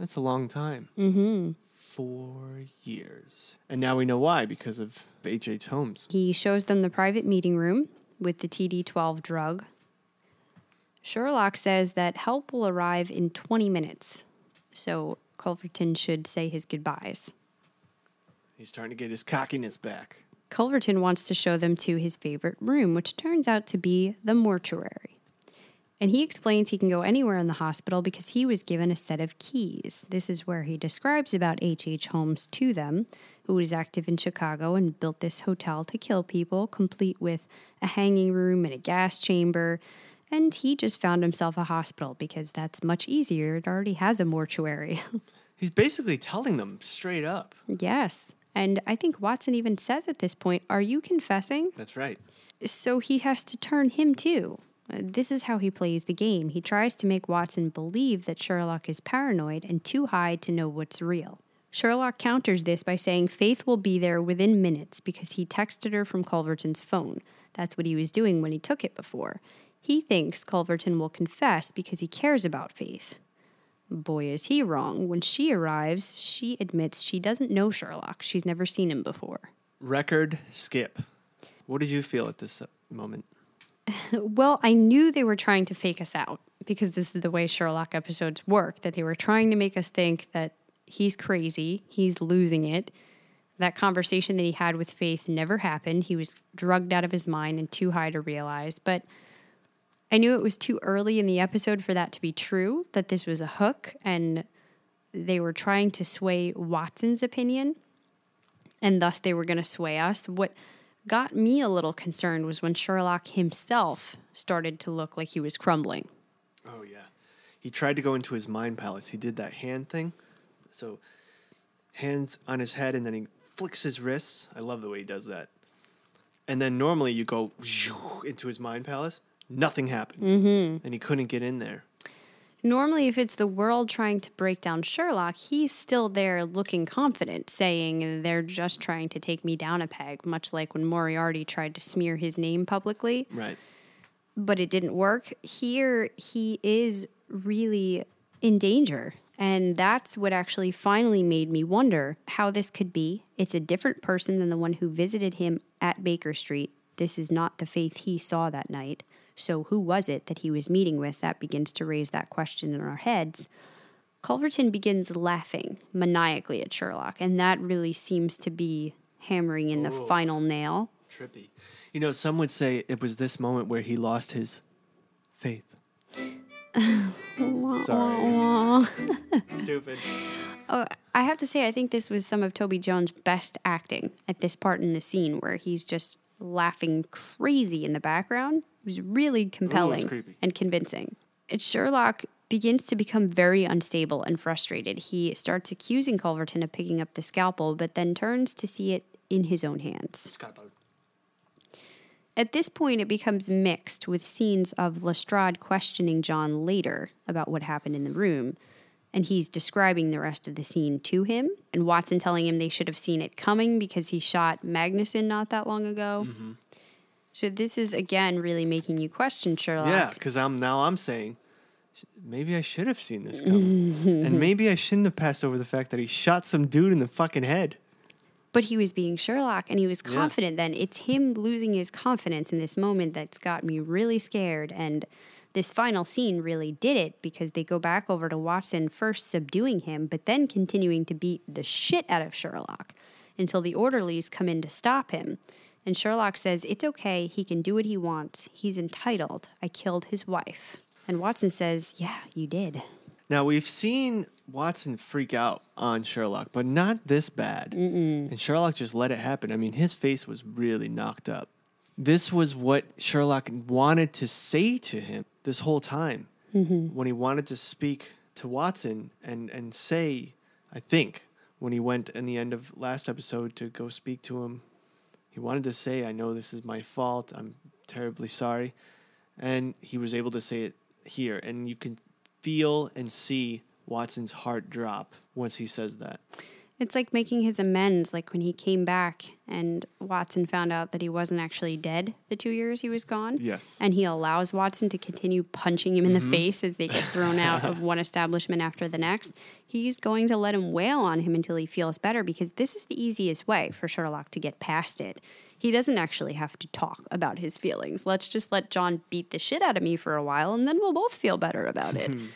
That's a long time. Mm-hmm. Four years. And now we know why, because of H.H. Holmes. He shows them the private meeting room with the TD12 drug. Sherlock says that help will arrive in 20 minutes. So Culverton should say his goodbyes. He's starting to get his cockiness back. Culverton wants to show them to his favorite room, which turns out to be the mortuary. And he explains he can go anywhere in the hospital because he was given a set of keys. This is where he describes about H.H. H. Holmes to them, who was active in Chicago and built this hotel to kill people, complete with a hanging room and a gas chamber. And he just found himself a hospital because that's much easier. It already has a mortuary. He's basically telling them straight up. yes. And I think Watson even says at this point, Are you confessing? That's right. so he has to turn him too. This is how he plays the game. He tries to make Watson believe that Sherlock is paranoid and too high to know what's real. Sherlock counters this by saying Faith will be there within minutes because he texted her from Culverton's phone. That's what he was doing when he took it before. He thinks Culverton will confess because he cares about Faith. Boy, is he wrong. When she arrives, she admits she doesn't know Sherlock. She's never seen him before. Record skip. What did you feel at this uh, moment? Well, I knew they were trying to fake us out because this is the way Sherlock episodes work, that they were trying to make us think that he's crazy, he's losing it. That conversation that he had with Faith never happened. He was drugged out of his mind and too high to realize. But I knew it was too early in the episode for that to be true, that this was a hook, and they were trying to sway Watson's opinion, and thus they were going to sway us. What got me a little concerned was when Sherlock himself started to look like he was crumbling. Oh yeah. He tried to go into his mind palace. He did that hand thing. So hands on his head and then he flicks his wrists. I love the way he does that. And then normally you go into his mind palace. Nothing happened. Mm-hmm. And he couldn't get in there. Normally, if it's the world trying to break down Sherlock, he's still there looking confident, saying they're just trying to take me down a peg, much like when Moriarty tried to smear his name publicly. Right. but it didn't work. Here, he is really in danger. And that's what actually finally made me wonder how this could be. It's a different person than the one who visited him at Baker Street. This is not the faith he saw that night. So, who was it that he was meeting with? That begins to raise that question in our heads. Culverton begins laughing maniacally at Sherlock, and that really seems to be hammering in the final nail. Trippy. You know, some would say it was this moment where he lost his faith. Sorry. Stupid. Oh, I have to say, I think this was some of Toby Jones' best acting at this part in the scene where he's just laughing crazy in the background. It was really compelling creepy. and convincing. And Sherlock begins to become very unstable and frustrated. He starts accusing Culverton of picking up the scalpel, but then turns to see it in his own hands. At this point, it becomes mixed with scenes of Lestrade questioning John later about what happened in the room, and he's describing the rest of the scene to him, and Watson telling him they should have seen it coming because he shot Magnussen not that long ago. Mm-hmm. So this is again really making you question Sherlock. Yeah, because I'm now I'm saying maybe I should have seen this coming, and maybe I shouldn't have passed over the fact that he shot some dude in the fucking head. But he was being Sherlock and he was Yeah. confident then. It's him losing his confidence in this moment that's got me really scared. And this final scene really did it because they go back over to Watson first subduing him, but then continuing to beat the shit out of Sherlock until the orderlies come in to stop him. And Sherlock says, It's okay. He can do what he wants. He's entitled. I killed his wife. And Watson says, Yeah, you did. Now we've seen Watson freak out on Sherlock, but not this bad. And Sherlock just let it happen. I mean, his face was really knocked up. This was what Sherlock wanted to say to him this whole time mm-hmm. when he wanted to speak to Watson and and say, I think when he went in the end of last episode to go speak to him, he wanted to say, "I know this is my fault. I'm terribly sorry," and he was able to say it here, and you can feel and see Watson's heart drop once he says that. It's like making his amends, like when he came back and Watson found out that he wasn't actually dead the two years he was gone. Yes. And he allows Watson to continue punching him in the mm-hmm. face as they get thrown out of one establishment after the next. He's going to let him wail on him until he feels better because this is the easiest way for Sherlock to get past it. He doesn't actually have to talk about his feelings. Let's just let John beat the shit out of me for a while and then we'll both feel better about it. Hmm.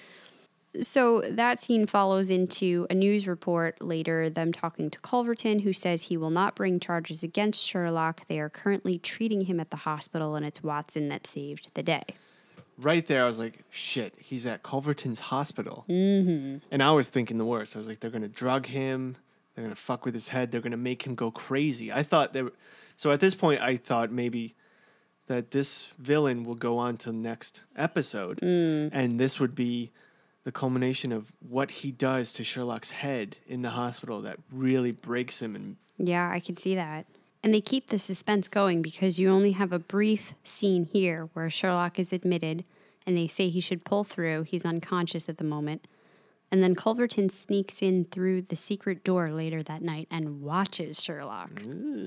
So that scene follows into a news report later, them talking to Culverton, who says he will not bring charges against Sherlock. They are currently treating him at the hospital, and it's Watson that saved the day. Right there, I was like, shit, he's at Culverton's hospital. Mm-hmm. And I was thinking the worst. I was like, they're going to drug him. They're going to fuck with his head. They're going to make him go crazy. I thought they were. So at this point, I thought maybe that this villain will go on to the next episode. And this would be the culmination of what he does to Sherlock's head in the hospital that really breaks him. And Yeah, I can see that. And they keep the suspense going because you only have a brief scene here where Sherlock is admitted and they say he should pull through. He's unconscious at the moment. And then Culverton sneaks in through the secret door later that night and watches Sherlock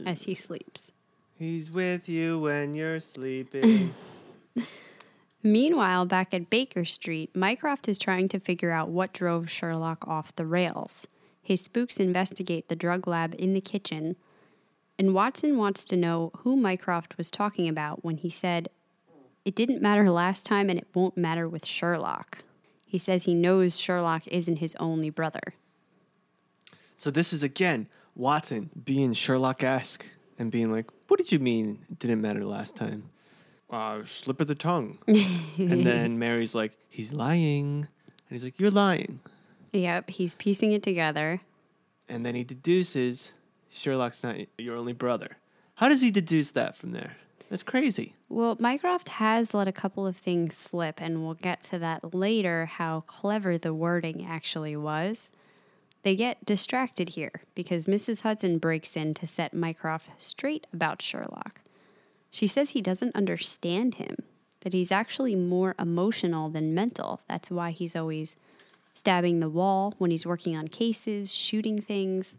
as he sleeps. He's with you when you're sleeping. Meanwhile, back at Baker Street, Mycroft is trying to figure out what drove Sherlock off the rails. His spooks investigate the drug lab in the kitchen, and Watson wants to know who Mycroft was talking about when he said, It didn't matter last time and it won't matter with Sherlock. He says he knows Sherlock isn't his only brother. so this is again Watson being Sherlock esque and being like, "What did you mean it didn't matter last time?" Uh, slip of the tongue. and then Mary's like, "He's lying," and he's like, "You're lying." Yep, he's piecing it together. And then he deduces Sherlock's not your only brother. How does he deduce that from there? That's crazy. Well, Mycroft has let a couple of things slip, and we'll get to that later how clever the wording actually was. They get distracted here because Mrs. Hudson breaks in to set Mycroft straight about Sherlock. She says he doesn't understand him, that he's actually more emotional than mental. That's why he's always stabbing the wall when he's working on cases, shooting things.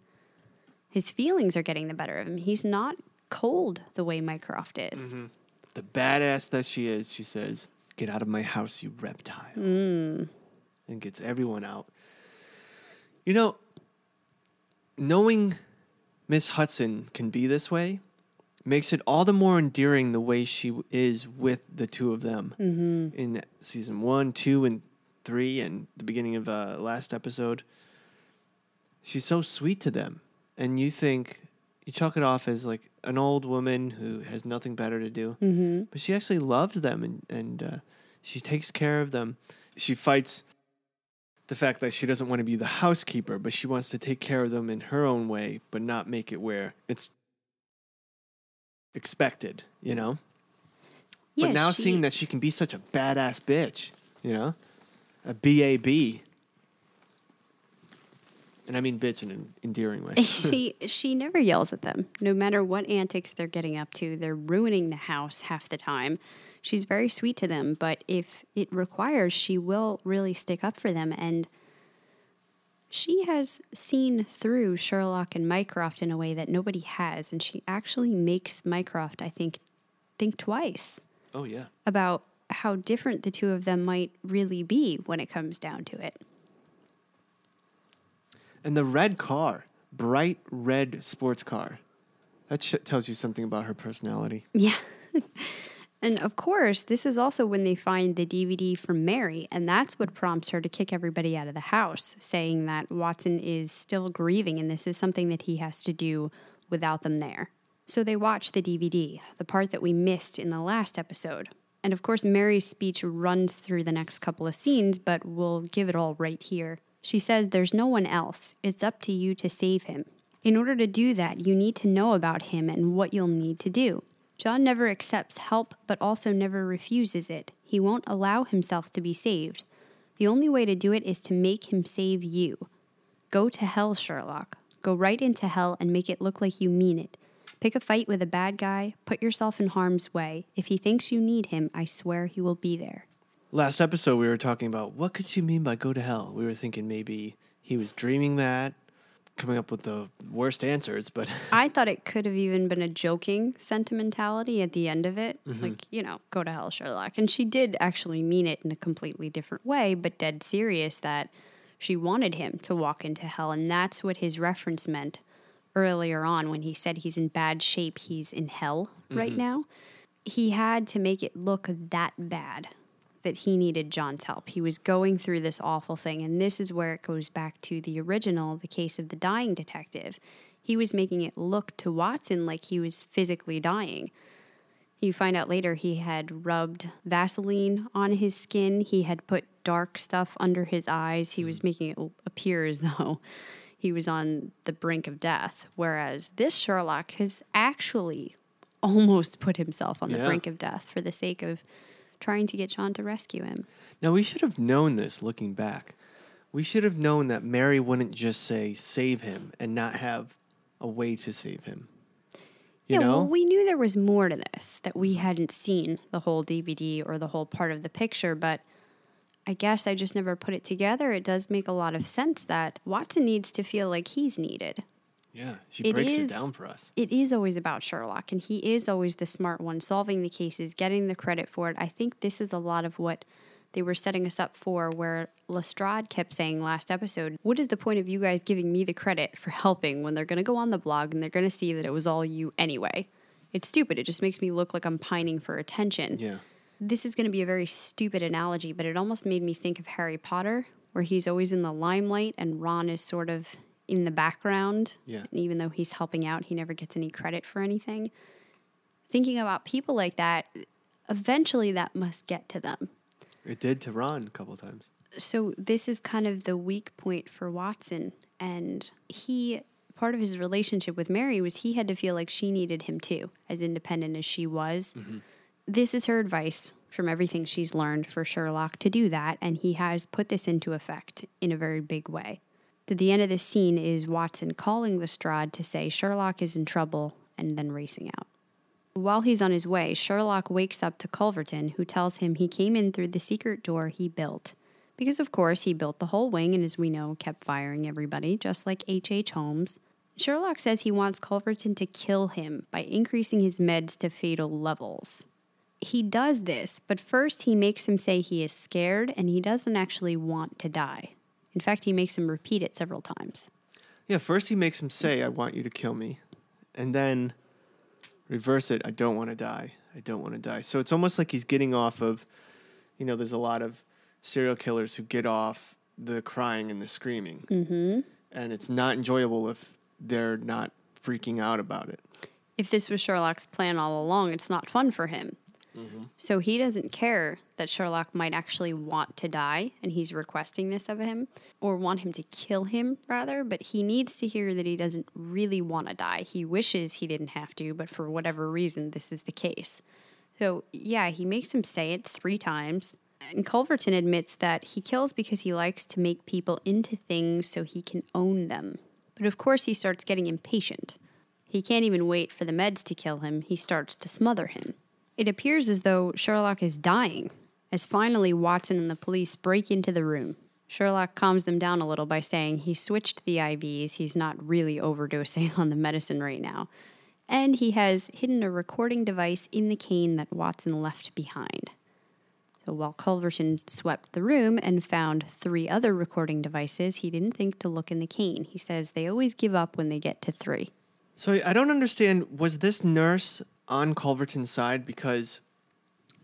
His feelings are getting the better of him. He's not cold the way Mycroft is. Mm-hmm. The badass that she is, she says, Get out of my house, you reptile. Mm. And gets everyone out. You know, knowing Miss Hudson can be this way makes it all the more endearing the way she is with the two of them in season one, two, and three, and the beginning of uh, last episode. She's so sweet to them. And you think, you chalk it off as like an old woman who has nothing better to do. Mm-hmm. But she actually loves them and, and uh, she takes care of them. She fights the fact that she doesn't want to be the housekeeper, but she wants to take care of them in her own way, but not make it where it's expected, you know? Yeah, but now she- seeing that she can be such a badass bitch, you know? A BAB. And I mean bitch in an endearing way. she she never yells at them. No matter what antics they're getting up to, they're ruining the house half the time. She's very sweet to them, but if it requires, she will really stick up for them and she has seen through Sherlock and Mycroft in a way that nobody has, and she actually makes Mycroft, I think, think twice oh, yeah. about how different the two of them might really be when it comes down to it. And the red car, bright red sports car. That sh- tells you something about her personality. Yeah. and of course, this is also when they find the DVD from Mary, and that's what prompts her to kick everybody out of the house, saying that Watson is still grieving and this is something that he has to do without them there. So they watch the DVD, the part that we missed in the last episode. And of course, Mary's speech runs through the next couple of scenes, but we'll give it all right here. She says, There's no one else. It's up to you to save him. In order to do that, you need to know about him and what you'll need to do. John never accepts help, but also never refuses it. He won't allow himself to be saved. The only way to do it is to make him save you. Go to hell, Sherlock. Go right into hell and make it look like you mean it. Pick a fight with a bad guy, put yourself in harm's way. If he thinks you need him, I swear he will be there. Last episode, we were talking about what could she mean by go to hell? We were thinking maybe he was dreaming that, coming up with the worst answers, but I thought it could have even been a joking sentimentality at the end of it. Mm-hmm. Like, you know, go to hell, Sherlock. And she did actually mean it in a completely different way, but dead serious that she wanted him to walk into hell. And that's what his reference meant earlier on when he said he's in bad shape, he's in hell right mm-hmm. now. He had to make it look that bad that he needed John's help. He was going through this awful thing. And this is where it goes back to the original, the case of the dying detective. He was making it look to Watson like he was physically dying. You find out later he had rubbed Vaseline on his skin. He had put dark stuff under his eyes. He was hmm. making it appear as though he was on the brink of death. Whereas this Sherlock has actually almost put himself on the Yeah. brink of death for the sake of trying to get John to rescue him. now we should have known this looking back. We should have known that Mary wouldn't just say save him and not have a way to save him. You yeah, know? well, we knew there was more to this that we hadn't seen the whole DVD or the whole part of the picture, but I guess I just never put it together. It does make a lot of sense that Watson needs to feel like he's needed. Yeah, she It breaks is- it down for us. It is always about Sherlock, and he is always the smart one, solving the cases, getting the credit for it. I think this is a lot of what they were setting us up for, where Lestrade kept saying last episode, What is the point of you guys giving me the credit for helping when they're going to go on the blog and they're going to see that it was all you anyway? It's stupid. It just makes me look like I'm pining for attention. Yeah. This is going to be a very stupid analogy, but it almost made me think of Harry Potter, where he's always in the limelight and Ron is sort of in the background. Yeah. And even though he's helping out, he never gets any credit for anything. Thinking about people like that, eventually that must get to them. It did to Ron a couple times. So this is kind of the weak point for Watson. And he, part of his relationship with Mary was he had to feel like she needed him too, as independent as she was. Mm-hmm. This is her advice from everything she's learned for Sherlock to do that. And he has put this into effect in a very big way. To the end of the scene is Watson calling Lestrade to say Sherlock is in trouble and then racing out. While he's on his way, Sherlock wakes up to Culverton, who tells him he came in through the secret door he built. Because, of course, he built the whole wing and, as we know, kept firing everybody, just like H.H. H. Holmes. Sherlock says he wants Culverton to kill him by increasing his meds to fatal levels. He does this, but first he makes him say he is scared and he doesn't actually want to die. In fact, he makes him repeat it several times. Yeah, first he makes him say, I want you to kill me. And then reverse it, I don't want to die. I don't want to die. So it's almost like he's getting off of, you know, there's a lot of serial killers who get off the crying and the screaming. Mm-hmm. And it's not enjoyable if they're not freaking out about it. if this was Sherlock's plan all along, it's not fun for him. Mm-hmm. So he doesn't care that Sherlock might actually want to die, and he's requesting this of him, or want him to kill him, rather, but he needs to hear that he doesn't really want to die. He wishes he didn't have to, but for whatever reason, this is the case. So, yeah, he makes him say it three times. And Culverton admits that he kills because he likes to make people into things so he can own them. But of course, he starts getting impatient. He can't even wait for the meds to kill him, he starts to smother him. It appears as though Sherlock is dying, as finally Watson and the police break into the room. Sherlock calms them down a little by saying he switched the IVs, he's not really overdosing on the medicine right now, and he has hidden a recording device in the cane that Watson left behind. So while Culverton swept the room and found three other recording devices, he didn't think to look in the cane. He says they always give up when they get to three. So I- don't understand. Was this nurse on Culverton's side because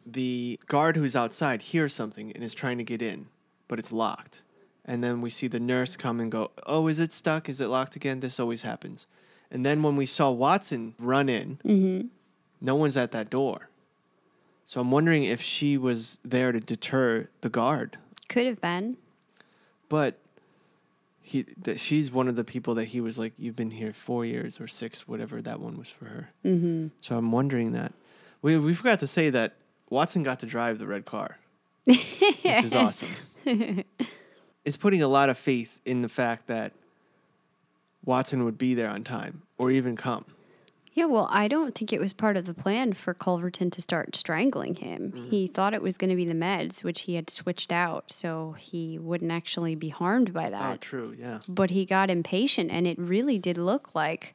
the guard who's outside hears something and is trying to get in, but it's locked? And then we see the nurse come and go, Oh, is it stuck? Is it locked again? This always happens. And then when we saw Watson run in, mm-hmm. no one's at that door. So I'm wondering if she was there to deter the guard. Could have been. But he that she's one of the people that he was like, You've been here four years or six, whatever that one was for her. Mm-hmm. So I'm wondering that. We we forgot to say that Watson got to drive the red car, which is awesome. it's putting a lot of faith in the fact that Watson would be there on time or even come. Yeah, well, I don't think it was part of the plan for Culverton to start strangling him. Mm-hmm. He thought it was going to be the meds, which he had switched out, so he wouldn't actually be harmed by that. Oh, true, yeah. But he got impatient, and it really did look like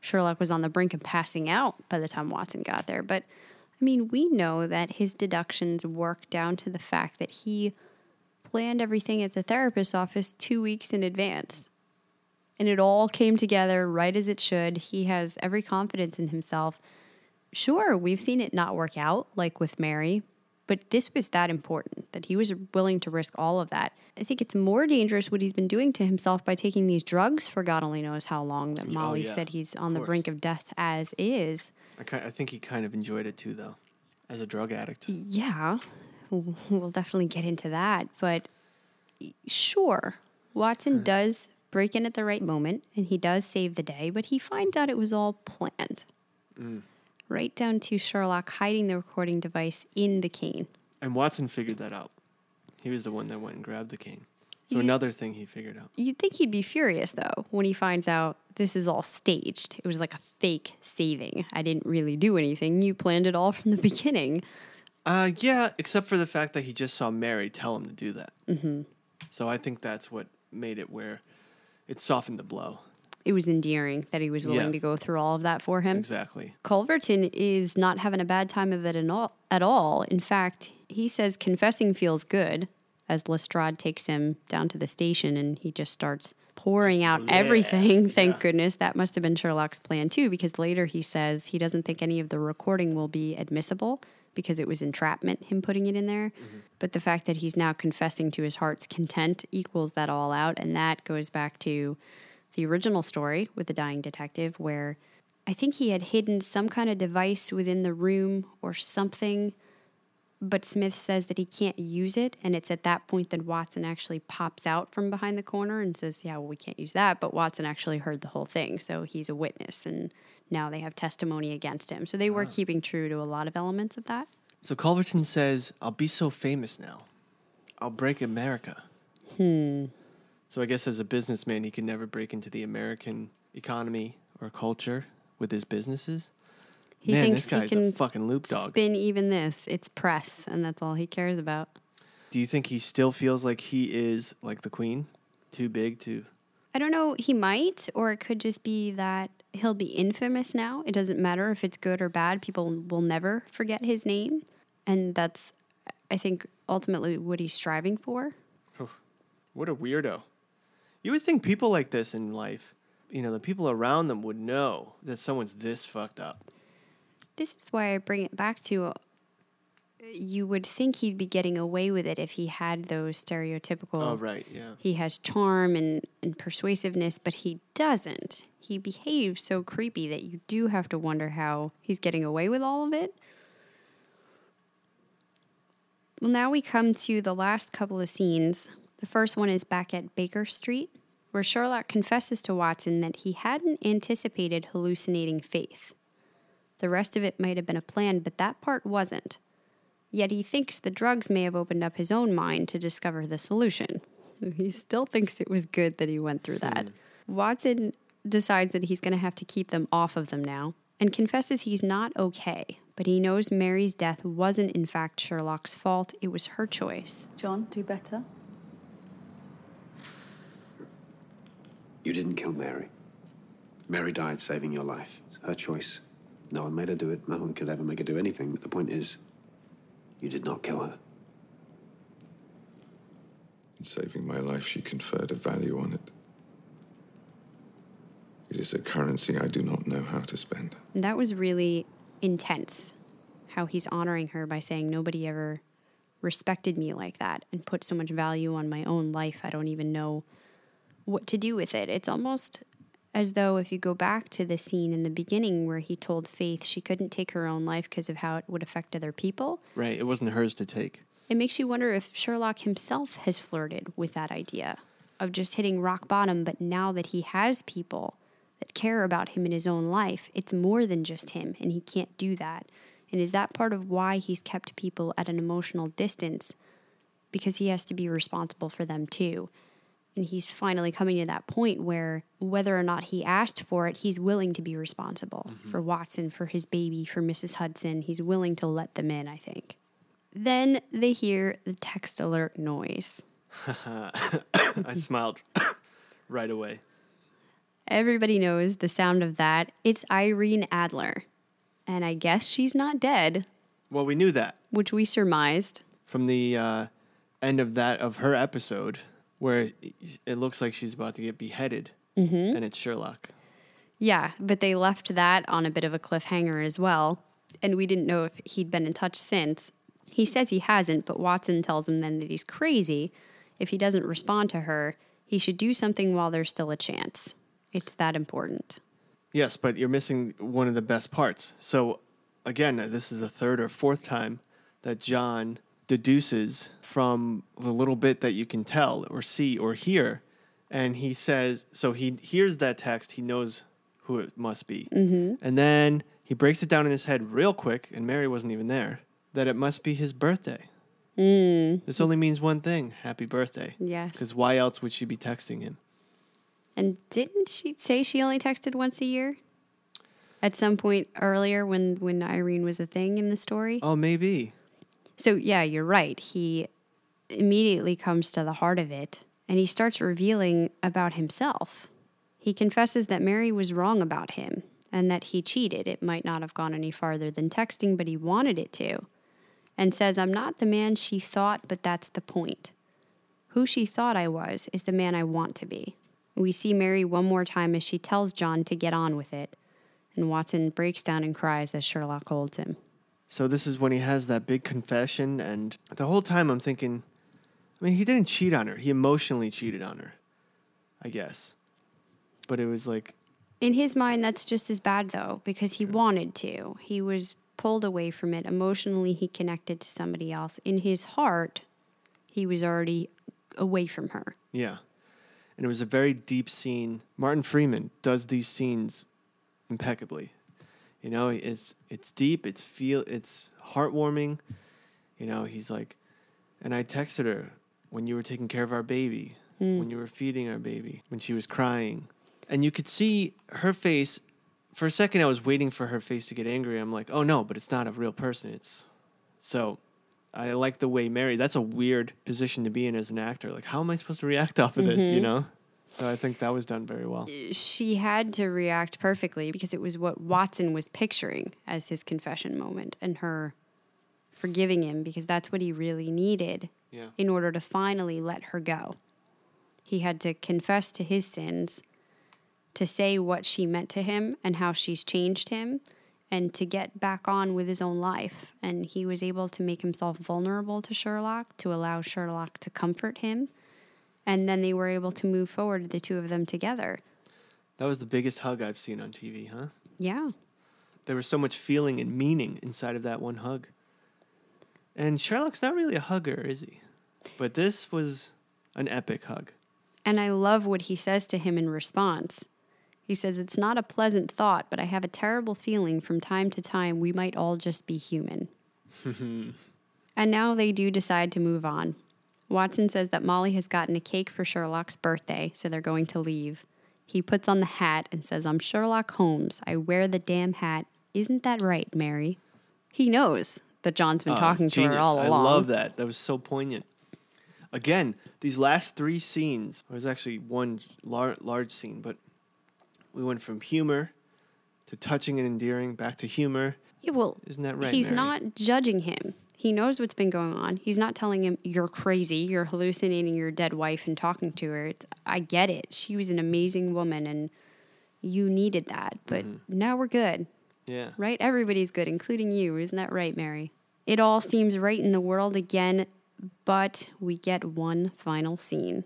Sherlock was on the brink of passing out by the time Watson got there. But I mean, we know that his deductions work down to the fact that he planned everything at the therapist's office two weeks in advance. And it all came together right as it should. He has every confidence in himself. Sure, we've seen it not work out, like with Mary, but this was that important that he was willing to risk all of that. I think it's more dangerous what he's been doing to himself by taking these drugs for God only knows how long. That oh, Molly yeah, said he's on the brink of death as is. I, ki- I think he kind of enjoyed it too, though, as a drug addict. Yeah, we'll definitely get into that. But sure, Watson does break in at the right moment and he does save the day, but he finds out it was all planned. Right down to Sherlock hiding the recording device in the cane. And Watson figured that out. He was the one that went and grabbed the cane. So another thing he figured out. You'd think he'd be furious though when he finds out this is all staged. It was like a fake saving. I didn't really do anything. You planned it all from the beginning. Uh, yeah, except for the fact that he just saw Mary tell him to do that. Mm-hmm. So I think that's what made it where it softened the blow. It was endearing that he was willing Yeah. to go through all of that for him. Exactly. Culverton is not having a bad time of it at all. At all. In fact, he says confessing feels good as Lestrade takes him down to the station and he just starts pouring out everything. Thank goodness. That must have been Sherlock's plan too, because later he says he doesn't think any of the recording will be admissible because it was entrapment, him putting it in there. Mm-hmm. But the fact that he's now confessing to his heart's content equals that all out. And that goes back to the original story with the dying detective, where I think he had hidden some kind of device within the room or something, but Smith says that he can't use it. And it's at that point that Watson actually pops out from behind the corner and says, Yeah, well, we can't use that. But Watson actually heard the whole thing. So he's a witness. And now they have testimony against him. So they were keeping true to a lot of elements of that. So Culverton says, I'll be so famous now. I'll break America. Hmm. So I guess as a businessman, he could never break into the American economy or culture with his businesses. He Man, thinks he can a fucking loop dog. spin even this. It's press, and that's all he cares about. Do you think he still feels like he is like the queen? Too big to. I don't know. He might, or it could just be that he'll be infamous now. It doesn't matter if it's good or bad. People will never forget his name. And that's, I think, ultimately what he's striving for. What a weirdo. You would think people like this in life, you know, the people around them would know that someone's this fucked up. This is why I bring it back to uh, you would think he'd be getting away with it if he had those stereotypical. Oh, right, yeah. He has charm and, and persuasiveness, but he doesn't. He behaves so creepy that you do have to wonder how he's getting away with all of it. Well, now we come to the last couple of scenes. The first one is back at Baker Street, where Sherlock confesses to Watson that he hadn't anticipated hallucinating Faith. The rest of it might have been a plan, but that part wasn't. Yet he thinks the drugs may have opened up his own mind to discover the solution. He still thinks it was good that he went through that. Hmm. Watson decides that he's going to have to keep them off of them now and confesses he's not okay, but he knows Mary's death wasn't in fact Sherlock's fault, it was her choice. John, do better. You didn't kill Mary. Mary died saving your life. It's her choice. No one made her do it. No one could ever make her do anything. But the point is, you did not kill her. In saving my life, she conferred a value on it. It is a currency I do not know how to spend. That was really intense how he's honoring her by saying nobody ever respected me like that and put so much value on my own life. I don't even know what to do with it. It's almost as though if you go back to the scene in the beginning where he told Faith she couldn't take her own life because of how it would affect other people, Right, it wasn't hers to take. it makes you wonder if Sherlock himself has flirted with that idea of just hitting rock bottom, but now that he has people that care about him in his own life, it's more than just him, and he can't do that. And is that part of why he's kept people at an emotional distance? Because he has to be responsible for them too. And he's finally coming to that point where whether or not he asked for it, he's willing to be responsible for Watson, for his baby, for Mrs. Hudson. He's willing to let them in, I think. Then they hear the text alert noise. I smiled right away. Everybody knows the sound of that. It's Irene Adler. And I guess she's not dead, Well, we knew that which we surmised. from the uh, end of that of her episode, where it looks like she's about to get beheaded, Mm-hmm. and it's Sherlock. Yeah, but they left that on a bit of a cliffhanger as well. And we didn't know if he'd been in touch since. He says he hasn't, but Watson tells him then that he's crazy. If he doesn't respond to her, he should do something while there's still a chance. It's that important. Yes, but you're missing one of the best parts. So, again, this is the third or fourth time that John deduces from the little bit that you can tell or see or hear. And he says, so he hears that text, he knows who it must be. Mm-hmm. And then he breaks it down in his head real quick, and Mary wasn't even there, that it must be his birthday. This only means one thing happy birthday. Yes. Because why else would she be texting him? And didn't she say she only texted once a year? At some point earlier when, when Irene was a thing in the story? Oh, maybe. So, yeah, you're right. He immediately comes to the heart of it and he starts revealing about himself. He confesses that Mary was wrong about him and that he cheated. It might not have gone any farther than texting, but he wanted it to. And says, I'm not the man she thought, but that's the point. Who she thought I was is the man I want to be. We see Mary one more time as she tells John to get on with it. And Watson breaks down and cries as Sherlock holds him. So this is when he has that big confession, and the whole time I'm thinking, I mean, he didn't cheat on her. He emotionally cheated on her, I guess. But it was like, In his mind, that's just as bad, though, because he wanted to. He was pulled away from it. Emotionally, he connected to somebody else. In his heart, he was already away from her. yeah. And it was a very deep scene. Martin Freeman does these scenes impeccably. You know, it's it's deep, it's feel it's heartwarming. You know, he's like and I texted her when you were taking care of our baby, hmm. when you were feeding our baby, when she was crying. And you could see her face for a second I was waiting for her face to get angry. I'm like, "Oh no, but it's not a real person. It's so I like the way Mary. That's a weird position to be in as an actor. Like, how am I supposed to react off of this? You mm-hmm. know. So I think that was done very well. She had to react perfectly because it was what Watson was picturing as his confession moment and her forgiving him because that's what he really needed Yeah. in order to finally let her go. He had to confess to his sins, to say what she meant to him and how she's changed him, and to get back on with his own life. And he was able to make himself vulnerable to Sherlock, to allow Sherlock to comfort him. And then they were able to move forward, the two of them together. That was the biggest hug I've seen on TV, huh? Yeah. There was so much feeling and meaning inside of that one hug. And Sherlock's not really a hugger, is he? But this was an epic hug. And I love what he says to him in response. He says, It's not a pleasant thought, but I have a terrible feeling from time to time we might all just be human. and now they do decide to move on. Watson says that Molly has gotten a cake for Sherlock's birthday, so they're going to leave. He puts on the hat and says, I'm Sherlock Holmes. I wear the damn hat. Isn't that right, Mary? He knows that John's been Oh, talking to her genius. all I love that. That was so poignant. Again, these last three scenes, there was actually one lar- large scene, but we went from humor to touching and endearing, back to humor. Yeah, well, Isn't that right, He's Mary? not judging him. He knows what's been going on. He's not telling him you're crazy, you're hallucinating your dead wife and talking to her. It's, I get it. She was an amazing woman and you needed that. But Mm-hmm. now we're good, Yeah. right? Everybody's good, including you. Isn't that right, Mary? It all seems right in the world again, but we get one final scene.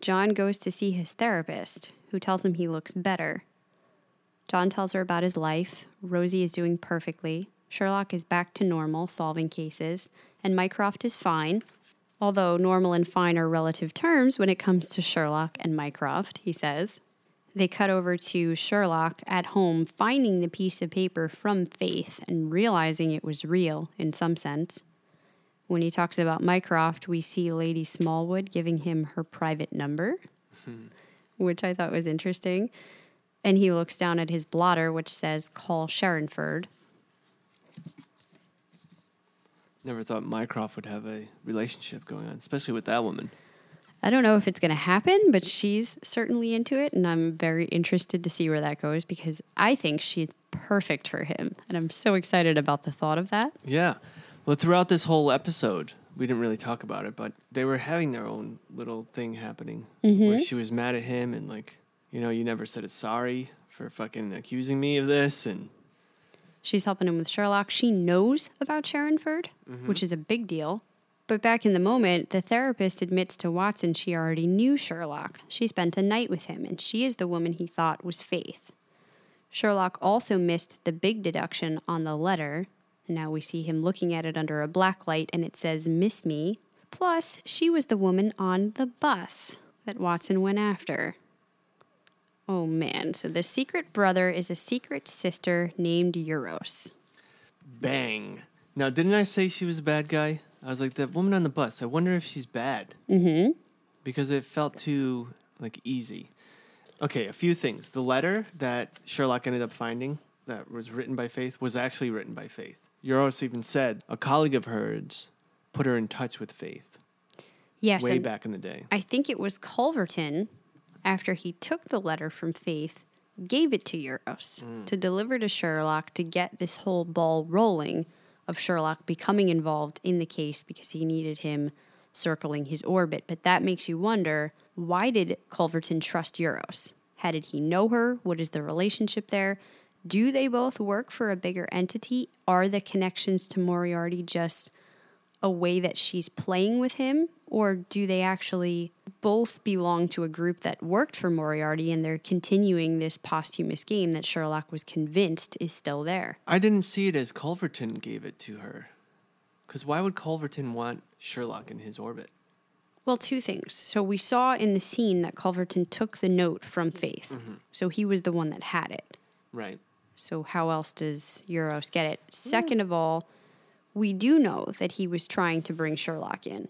John goes to see his therapist, who tells him he looks better. John tells her about his life. Rosie is doing perfectly. Sherlock is back to normal, solving cases. And Mycroft is fine. Although normal and fine are relative terms when it comes to Sherlock and Mycroft, he says. They cut over to Sherlock at home, finding the piece of paper from Faith and realizing it was real in some sense. When he talks about Mycroft, we see Lady Smallwood giving him her private number, hmm. which I thought was interesting. And he looks down at his blotter, which says, Call Sherrinford. Never thought Mycroft would have a relationship going on, especially with that woman. I don't know if it's going to happen, but she's certainly into it. And I'm very interested to see where that goes because I think she's perfect for him. And I'm so excited about the thought of that. Yeah. Well, throughout this whole episode, we didn't really talk about it, but they were having their own little thing happening where mm-hmm. she was mad at him and like, you know, you never said it sorry for fucking accusing me of this and She's helping him with Sherlock. She knows about Sherrinford, mm-hmm. which is a big deal. But back in the moment, the therapist admits to Watson she already knew Sherlock. She spent a night with him, and she is the woman he thought was Faith. Sherlock also missed the big deduction on the letter. Now we see him looking at it under a black light, and it says, Miss Me. Plus, she was the woman on the bus that Watson went after. Oh man, so the secret brother is a secret sister named Euros. bang. Now, didn't I say she was a bad guy? I was like, that woman on the bus. I wonder if she's bad. Mm-hmm. Because it felt too like easy. Okay, a few things. The letter that Sherlock ended up finding that was written by Faith was actually written by Faith. Euros even said a colleague of hers put her in touch with Faith Yes, way back in the day. I think it was Culverton, after he took the letter from Faith, gave it to Euros mm. to deliver to Sherlock to get this whole ball rolling of Sherlock becoming involved in the case because he needed him circling his orbit. But that makes you wonder why did Culverton trust Euros? How did he know her? What is the relationship there? Do they both work for a bigger entity? Are the connections to Moriarty just a way that she's playing with him, or do they actually both belong to a group that worked for Moriarty and they're continuing this posthumous game that Sherlock was convinced is still there? I didn't see it as Culverton gave it to her. Because why would Culverton want Sherlock in his orbit? Well, two things. So we saw in the scene that Culverton took the note from Faith. Mm-hmm. So he was the one that had it. Right. So how else does Euros get it? Hmm. Second of all, we do know that he was trying to bring Sherlock in,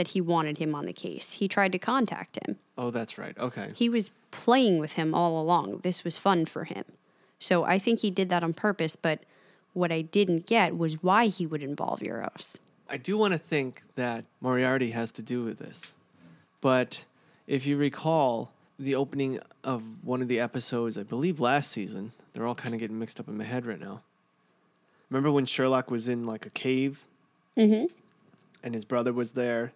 that he wanted him on the case. He tried to contact him. Oh, that's right. Okay. He was playing with him all along. This was fun for him. So I think he did that on purpose, but what I didn't get was why he would involve Euros. I do want to think that Moriarty has to do with this. But if you recall the opening of one of the episodes, I believe last season, they're all kind of getting mixed up in my head right now. Remember when Sherlock was in like a cave? Mm-hmm. And his brother was there,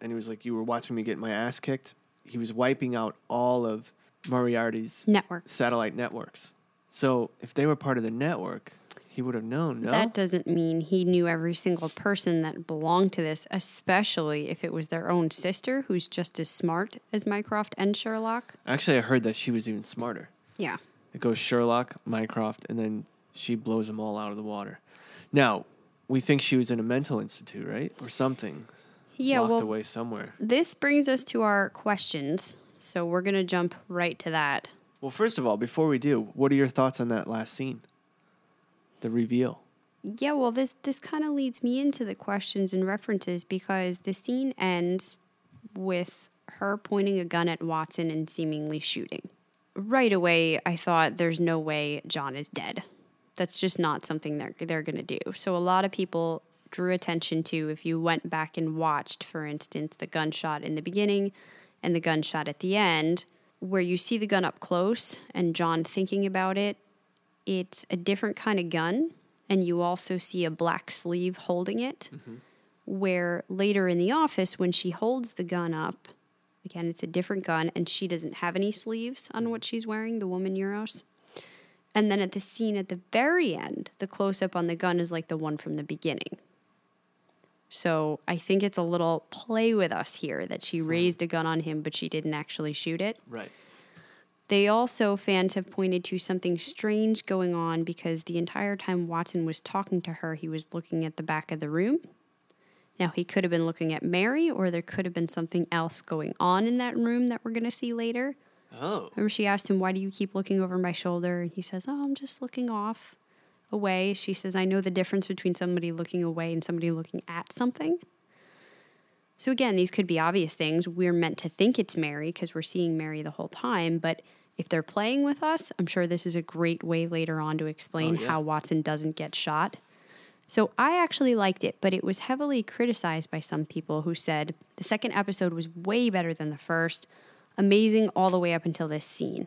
and he was like, You were watching me get my ass kicked? He was wiping out all of Moriarty's Network. satellite networks. So if they were part of the network, he would have known, no? That doesn't mean he knew every single person that belonged to this, especially if it was their own sister who's just as smart as Mycroft and Sherlock. Actually, I heard that she was even smarter. Yeah. It goes Sherlock, Mycroft, and then she blows them all out of the water. Now, we think she was in a mental institute, right? Or something. Yeah, Locked well, away somewhere. this brings us to our questions. So we're going to jump right to that. Well, first of all, before we do, what are your thoughts on that last scene? The reveal. Yeah, well, this this kind of leads me into the questions and references because the scene ends with her pointing a gun at Watson and seemingly shooting. Right away, I thought there's no way John is dead. That's just not something they're they're going to do. So a lot of people drew attention to if you went back and watched, for instance, the gunshot in the beginning and the gunshot at the end, where you see the gun up close and John thinking about it it's a different kind of gun, and you also see a black sleeve holding it. Mm-hmm. Where later in the office, when she holds the gun up, again, it's a different gun, and she doesn't have any sleeves on what mm-hmm. she's wearing, the woman Euros. And then at the scene at the very end, the close up on the gun is like the one from the beginning. So I think it's a little play with us here that she hmm. raised a gun on him, but she didn't actually shoot it. Right. They also, fans have pointed to something strange going on because the entire time Watson was talking to her, he was looking at the back of the room. Now, he could have been looking at Mary, or there could have been something else going on in that room that we're going to see later. Oh. Remember, she asked him, Why do you keep looking over my shoulder? And he says, Oh, I'm just looking off away. She says, I know the difference between somebody looking away and somebody looking at something. So, again, these could be obvious things. We're meant to think it's Mary because we're seeing Mary the whole time. But if they're playing with us, I'm sure this is a great way later on to explain Oh, yeah. how Watson doesn't get shot. So, I actually liked it, but it was heavily criticized by some people who said the second episode was way better than the first, amazing all the way up until this scene.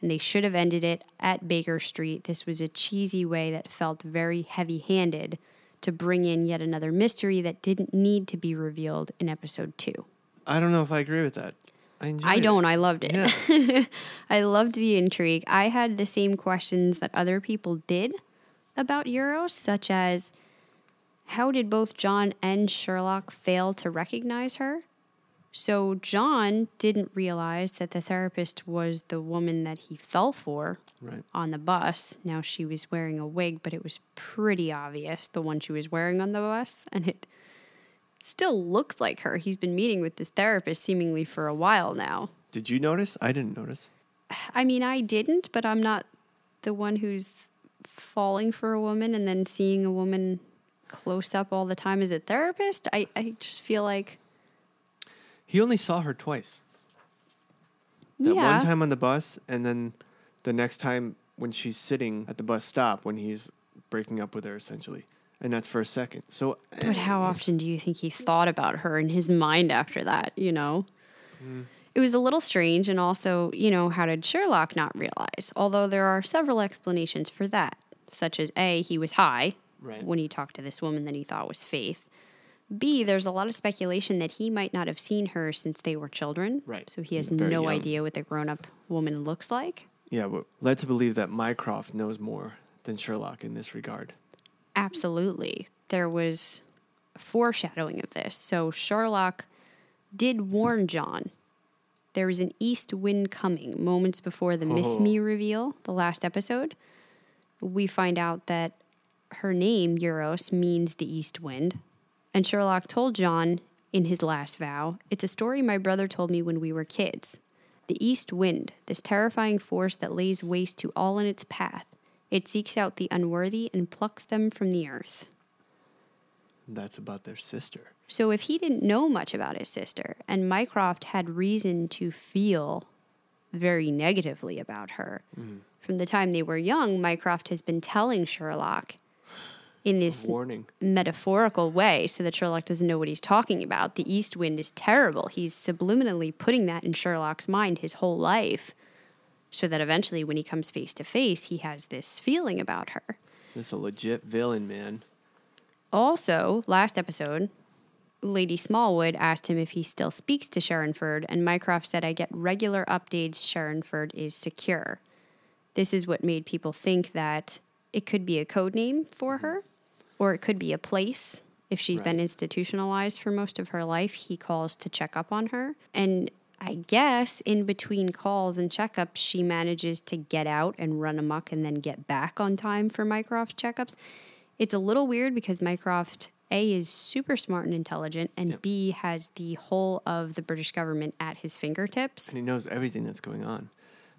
And they should have ended it at Baker Street. This was a cheesy way that felt very heavy handed to bring in yet another mystery that didn't need to be revealed in episode two. I don't know if I agree with that. I I don't. I loved it. Yeah. I loved the intrigue. I had the same questions that other people did about Euros, such as how did both John and Sherlock fail to recognize her? So John didn't realize that the therapist was the woman that he fell for Right. on the bus. Now she was wearing a wig, but it was pretty obvious the one she was wearing on the bus, and it still looks like her. He's been meeting with this therapist seemingly for a while now. Did you notice? I didn't notice. I mean, I didn't, but I'm not the one who's falling for a woman and then seeing a woman close up all the time as a therapist. I, I just feel like He only saw her twice. That yeah, one time on the bus, and then the next time when she's sitting at the bus stop when he's breaking up with her, essentially. And that's for a second. So, but how eh, often do you think he thought about her in his mind after that? You know, hmm. it was a little strange, and also, you know, how did Sherlock not realize? Although there are several explanations for that, such as a he was high Right. when he talked to this woman that he thought was Faith. B, there's a lot of speculation that he might not have seen her since they were children. Right. So he has Very no young. idea what the grown up woman looks like. yeah, we're led to believe that Mycroft knows more than Sherlock in this regard. Absolutely. There was foreshadowing of this. So Sherlock did warn John there was an east wind coming moments before the Miss Oh. Me reveal, the last episode. We find out that her name, Euros, means the east wind. And Sherlock told John in his last vow, It's a story my brother told me when we were kids. The east wind, this terrifying force that lays waste to all in its path. It seeks out the unworthy and plucks them from the earth. That's about their sister. So if he didn't know much about his sister, and Mycroft had reason to feel very negatively about her, mm-hmm. from the time they were young, Mycroft has been telling Sherlock in this Warning. metaphorical way so that Sherlock doesn't know what he's talking about. The east wind is terrible. He's subliminally putting that in Sherlock's mind his whole life so that eventually when he comes face to face, he has this feeling about her. This is a legit villain, man. Also, last episode, Lady Smallwood asked him if he still speaks to Sherrinford, and Mycroft said, I get regular updates Sherrinford is secure. This is what made people think that it could be a code name for mm-hmm. her, or it could be a place. If she's been institutionalized for most of her life, he calls to check up on her. And I guess in between calls and checkups, she manages to get out and run amok and then get back on time for Mycroft checkups. It's a little weird because Mycroft A is super smart and intelligent, and B has the whole of the British government at his fingertips. And he knows everything that's going on.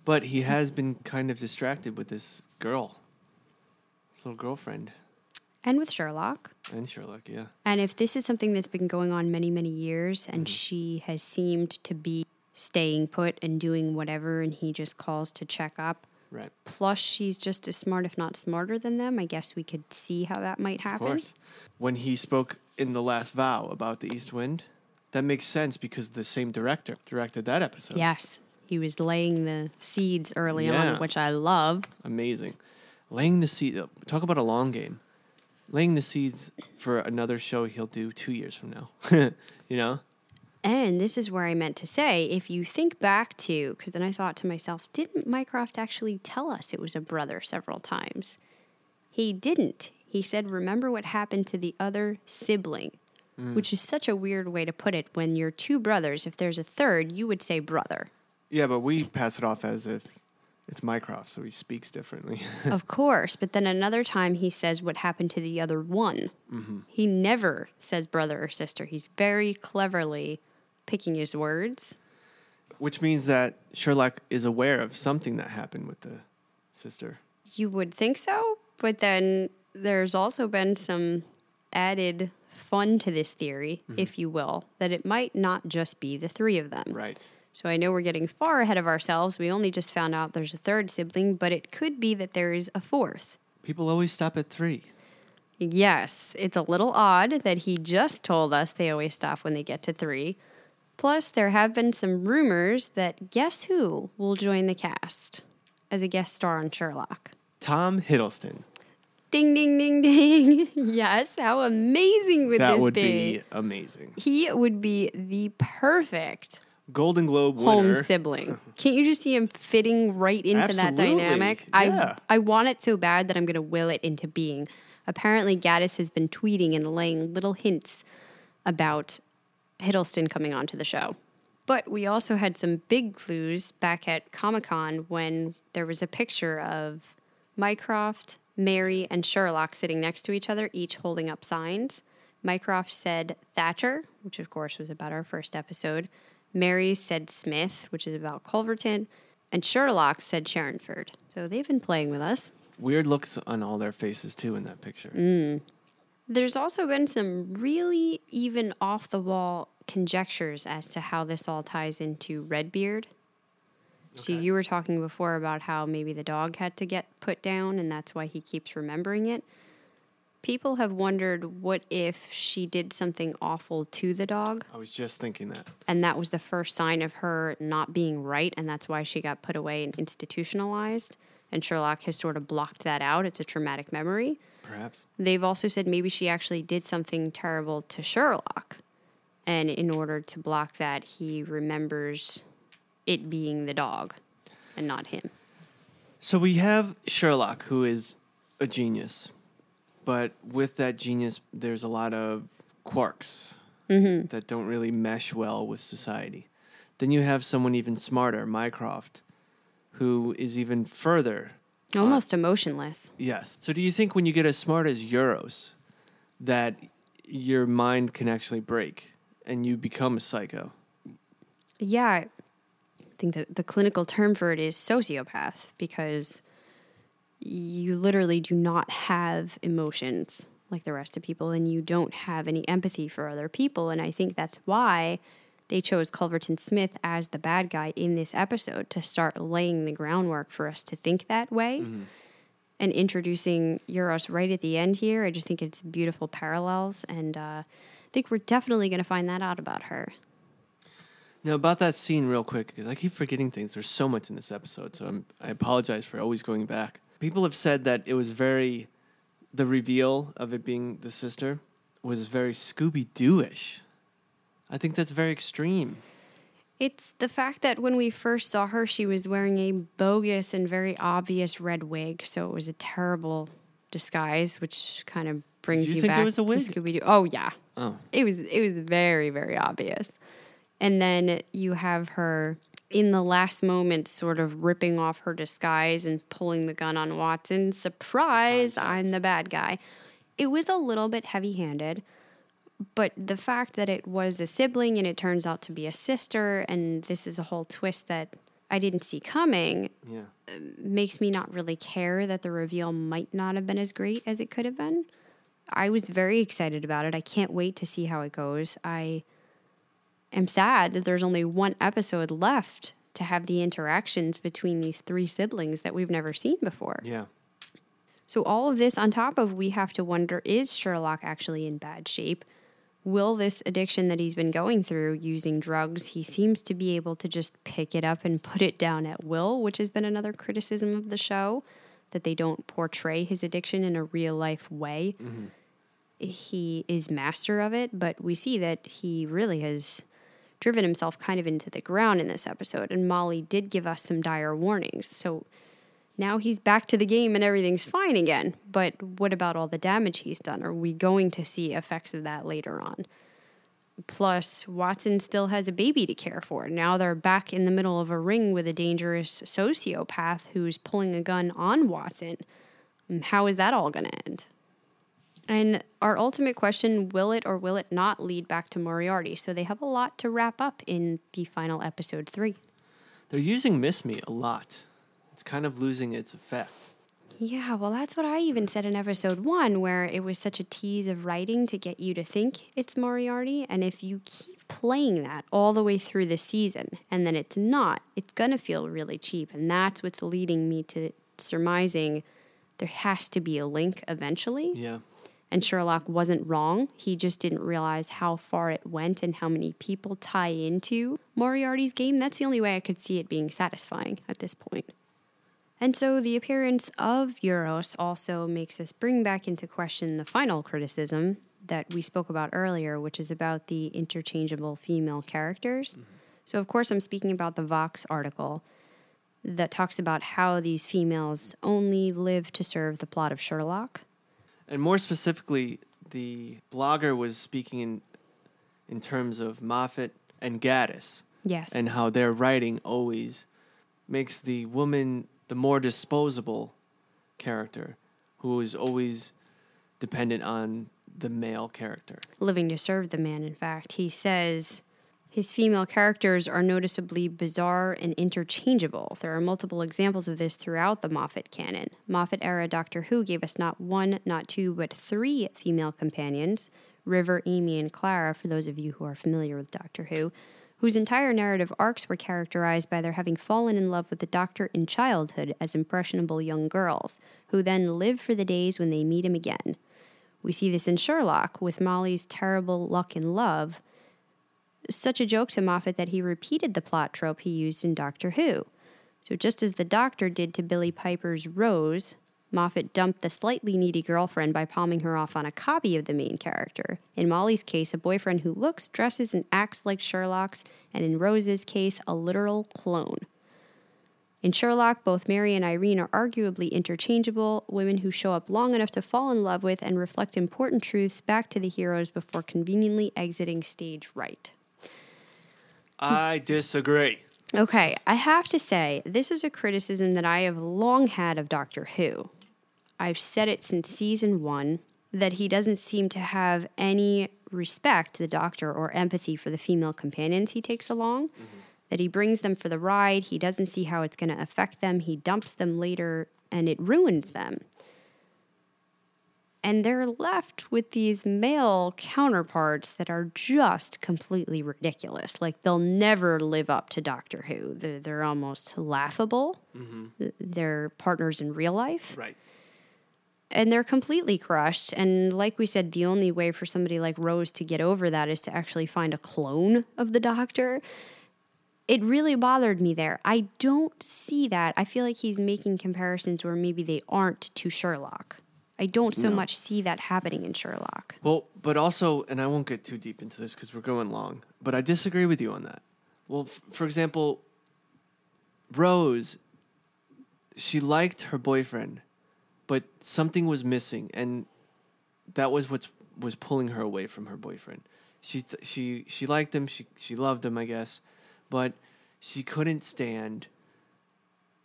But he has been kind of distracted with this girl, his little girlfriend, And with Sherlock. and Sherlock, yeah. And if this is something that's been going on many, many years, and Mm-hmm. she has seemed to be staying put and doing whatever, and he just calls to check up, Right. plus she's just as smart, if not smarter than them, I guess we could see how that might happen. Of course. When he spoke in the last vow about the East Wind, that makes sense because the same director directed that episode. Yes. He was laying the seeds early Yeah. on, which I love. Amazing. Laying the seed. Talk about a long game. Laying the seeds for another show he'll do two years from now. you know? And this is where I meant to say, if you think back to, because then I thought to myself, didn't Mycroft actually tell us it was a brother several times? He didn't. He said, remember what happened to the other sibling, mm. which is such a weird way to put it. When you're two brothers, if there's a third, you would say brother. Yeah, but we pass it off as if it's Mycroft, so he speaks differently. of course. But then another time he says what happened to the other one. Mm-hmm. He never says brother or sister. He's very cleverly picking his words. Which means that Sherlock is aware of something that happened with the sister. You would think so, but then there's also been some added fun to this theory, mm-hmm. if you will, that it might not just be the three of them. Right. So I know we're getting far ahead of ourselves. We only just found out there's a third sibling, but it could be that there is a fourth. People always stop at three. Yes, it's a little odd that he just told us they always stop when they get to three. Plus, there have been some rumors that guess who will join the cast as a guest star on Sherlock. Tom Hiddleston. Ding, ding, ding, ding. yes, how amazing would that this be? That would be? be amazing. He would be the perfect Golden Globe winner. home sibling. Can't you just see him fitting right into that Absolutely, dynamic? yeah. I I want it so bad that I'm going to will it into being. Apparently, Gatiss has been tweeting and laying little hints about Hiddleston coming onto the show. But we also had some big clues back at Comic Con when there was a picture of Mycroft, Mary, and Sherlock sitting next to each other, each holding up signs. Mycroft said Thatcher, which of course was about our first episode. Mary said Smith, which is about Culverton. And Sherlock said Sherrinford. So they've been playing with us. Weird looks on all their faces too in that picture. Mm. There's also been some really even off the wall conjectures as to how this all ties into Redbeard. So you were talking before about how maybe the dog had to get put down and that's why he keeps remembering it. People have wondered what if she did something awful to the dog I was just thinking that. and that was the first sign of her not being right and that's why she got put away and institutionalized and Sherlock has sort of blocked that out. It's a traumatic memory. Perhaps. They've also said maybe she actually did something terrible to Sherlock. And in order to block that, he remembers it being the dog and not him. So we have Sherlock, who is a genius, but with that genius, there's a lot of quirks mm-hmm. that don't really mesh well with society. Then you have someone even smarter, Mycroft, who is even further. Almost emotionless. Yes. So do you think when you get as smart as Euros, that your mind can actually break and you become a psycho? Yeah, I think that the clinical term for it is sociopath because you literally do not have emotions like the rest of people and you don't have any empathy for other people. And I think that's why they chose Culverton Smith as the bad guy in this episode to start laying the groundwork for us to think that way. And introducing Euros right at the end here, I just think it's beautiful parallels. And uh, I think we're definitely going to find that out about her. Now about that scene, real quick, because I keep forgetting things. There's so much in this episode, so I'm, I apologize for always going back. People have said that it was very, the reveal of it being the sister was very Scooby Doo-ish. I think that's very extreme. It's the fact that when we first saw her, she was wearing a bogus and very obvious red wig, so it was a terrible disguise, which kind of brings you you, think it back was a to? Scooby Doo. Oh yeah, Oh, it was it was very very obvious. And then you have her in the last moment, sort of ripping off her disguise and pulling the gun on Watson. Surprise! I'm the bad guy. It was a little bit heavy handed but the fact that it was a sibling and it turns out to be a sister and this is a whole twist that I didn't see coming yeah. Uh, makes me not really care that the reveal might not have been as great as it could have been. I was very excited about it. I can't wait to see how it goes. I am sad that there's only one episode left to have the interactions between these three siblings that we've never seen before. Yeah. So, all of this on top of we have to wonder is Sherlock actually in bad shape? Will this addiction that he's been going through using drugs, he seems to be able to just pick it up and put it down at will, which has been another criticism of the show that they don't portray his addiction in a real life way. Mm-hmm. He is master of it, but we see that he really has driven himself kind of into the ground in this episode. And Molly did give us some dire warnings. So now he's back to the game and everything's fine again. But what about all the damage he's done? Are we going to see effects of that later on? Plus, Watson still has a baby to care for. Now they're back in the middle of a ring with a dangerous sociopath who's pulling a gun on Watson. How is that all going to end? And our ultimate question will it or will it not lead back to Moriarty? So they have a lot to wrap up in the final episode three. They're using Miss Me a lot. It's kind of losing its effect. Yeah, well, that's what I even said in episode one, where it was such a tease of writing to get you to think it's Moriarty. And if you keep playing that all the way through the season and then it's not, it's going to feel really cheap. And that's what's leading me to surmising there has to be a link eventually. Yeah. And Sherlock wasn't wrong. He just didn't realize how far it went and how many people tie into Moriarty's game. That's the only way I could see it being satisfying at this point. And so the appearance of Euros also makes us bring back into question the final criticism that we spoke about earlier, which is about the interchangeable female characters. So, of course, I'm speaking about the Vox article that talks about how these females only live to serve the plot of Sherlock. And more specifically, the blogger was speaking in in terms of Moffat and Gatiss Yes. and how their writing always makes the woman the more disposable character who is always dependent on the male character. living to serve the man, in fact. He says, His female characters are noticeably bizarre and interchangeable. There are multiple examples of this throughout the Moffat canon. Moffat era Doctor Who gave us not one, not two, but three female companions River, Amy, and Clara, for those of you who are familiar with Doctor Who, whose entire narrative arcs were characterized by their having fallen in love with the Doctor in childhood as impressionable young girls, who then live for the days when they meet him again. We see this in Sherlock with Molly's terrible luck in love such a joke to Moffat that he repeated the plot trope he used in Doctor Who. So, just as the Doctor did to Billie Piper's Rose, Moffat dumped the slightly needy girlfriend by palming her off on a copy of the main character. In Molly's case, a boyfriend who looks, dresses, and acts like Sherlock's, and in Rose's case, a literal clone. In Sherlock, both Mary and Irene are arguably interchangeable, women who show up long enough to fall in love with and reflect important truths back to the heroes before conveniently exiting stage right. I disagree. Okay, I have to say, this is a criticism that I have long had of Doctor Who. I've said it since season one that he doesn't seem to have any respect, to the Doctor, or empathy for the female companions he takes along. That he brings them for the ride, he doesn't see how it's going to affect them, he dumps them later, and it ruins them and they're left with these male counterparts that are just completely ridiculous. Like they'll never live up to Doctor Who. They're, they're almost laughable. Mm-hmm. Th- They're partners in real life. Right. And they're completely crushed. And like we said, the only way for somebody like Rose to get over that is to actually find a clone of the Doctor. It really bothered me there. I don't see that. I feel like he's making comparisons where maybe they aren't to Sherlock. I don't so much see that happening in Sherlock. Well, but also, and I won't get too deep into this because we're going long, but I disagree with you on that. Well, f- for example, Rose, she liked her boyfriend, but something was missing, and that was what was pulling her away from her boyfriend. She th- she she liked him, she she loved him, I guess, but she couldn't stand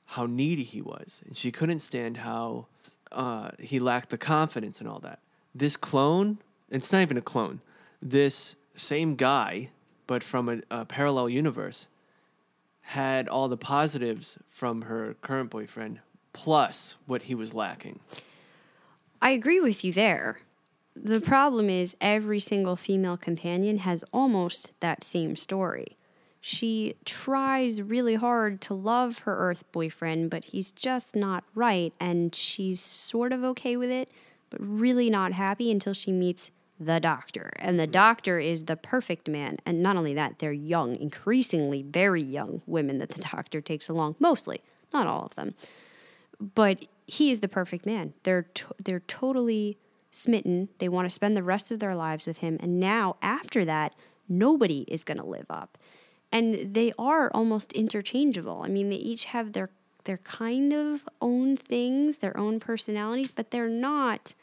how needy he was, and she couldn't stand how uh, he lacked the confidence and all that. This clone, it's not even a clone. This same guy, but from a, a parallel universe, had all the positives from her current boyfriend, plus what he was lacking. I agree with you there. The problem is every single female companion has almost that same story. She tries really hard to love her Earth boyfriend, but he's just not right, and she's sort of okay with it, but really not happy until she meets the doctor. And the doctor is the perfect man. And not only that, they're young, increasingly very young women that the doctor takes along, mostly, not all of them but he is the perfect man. They're to- they're totally smitten. They want to spend the rest of their lives with him, and now after that, nobody is going to live up. And they are almost interchangeable. I mean, they each have their their kind of own things, their own personalities, but they're not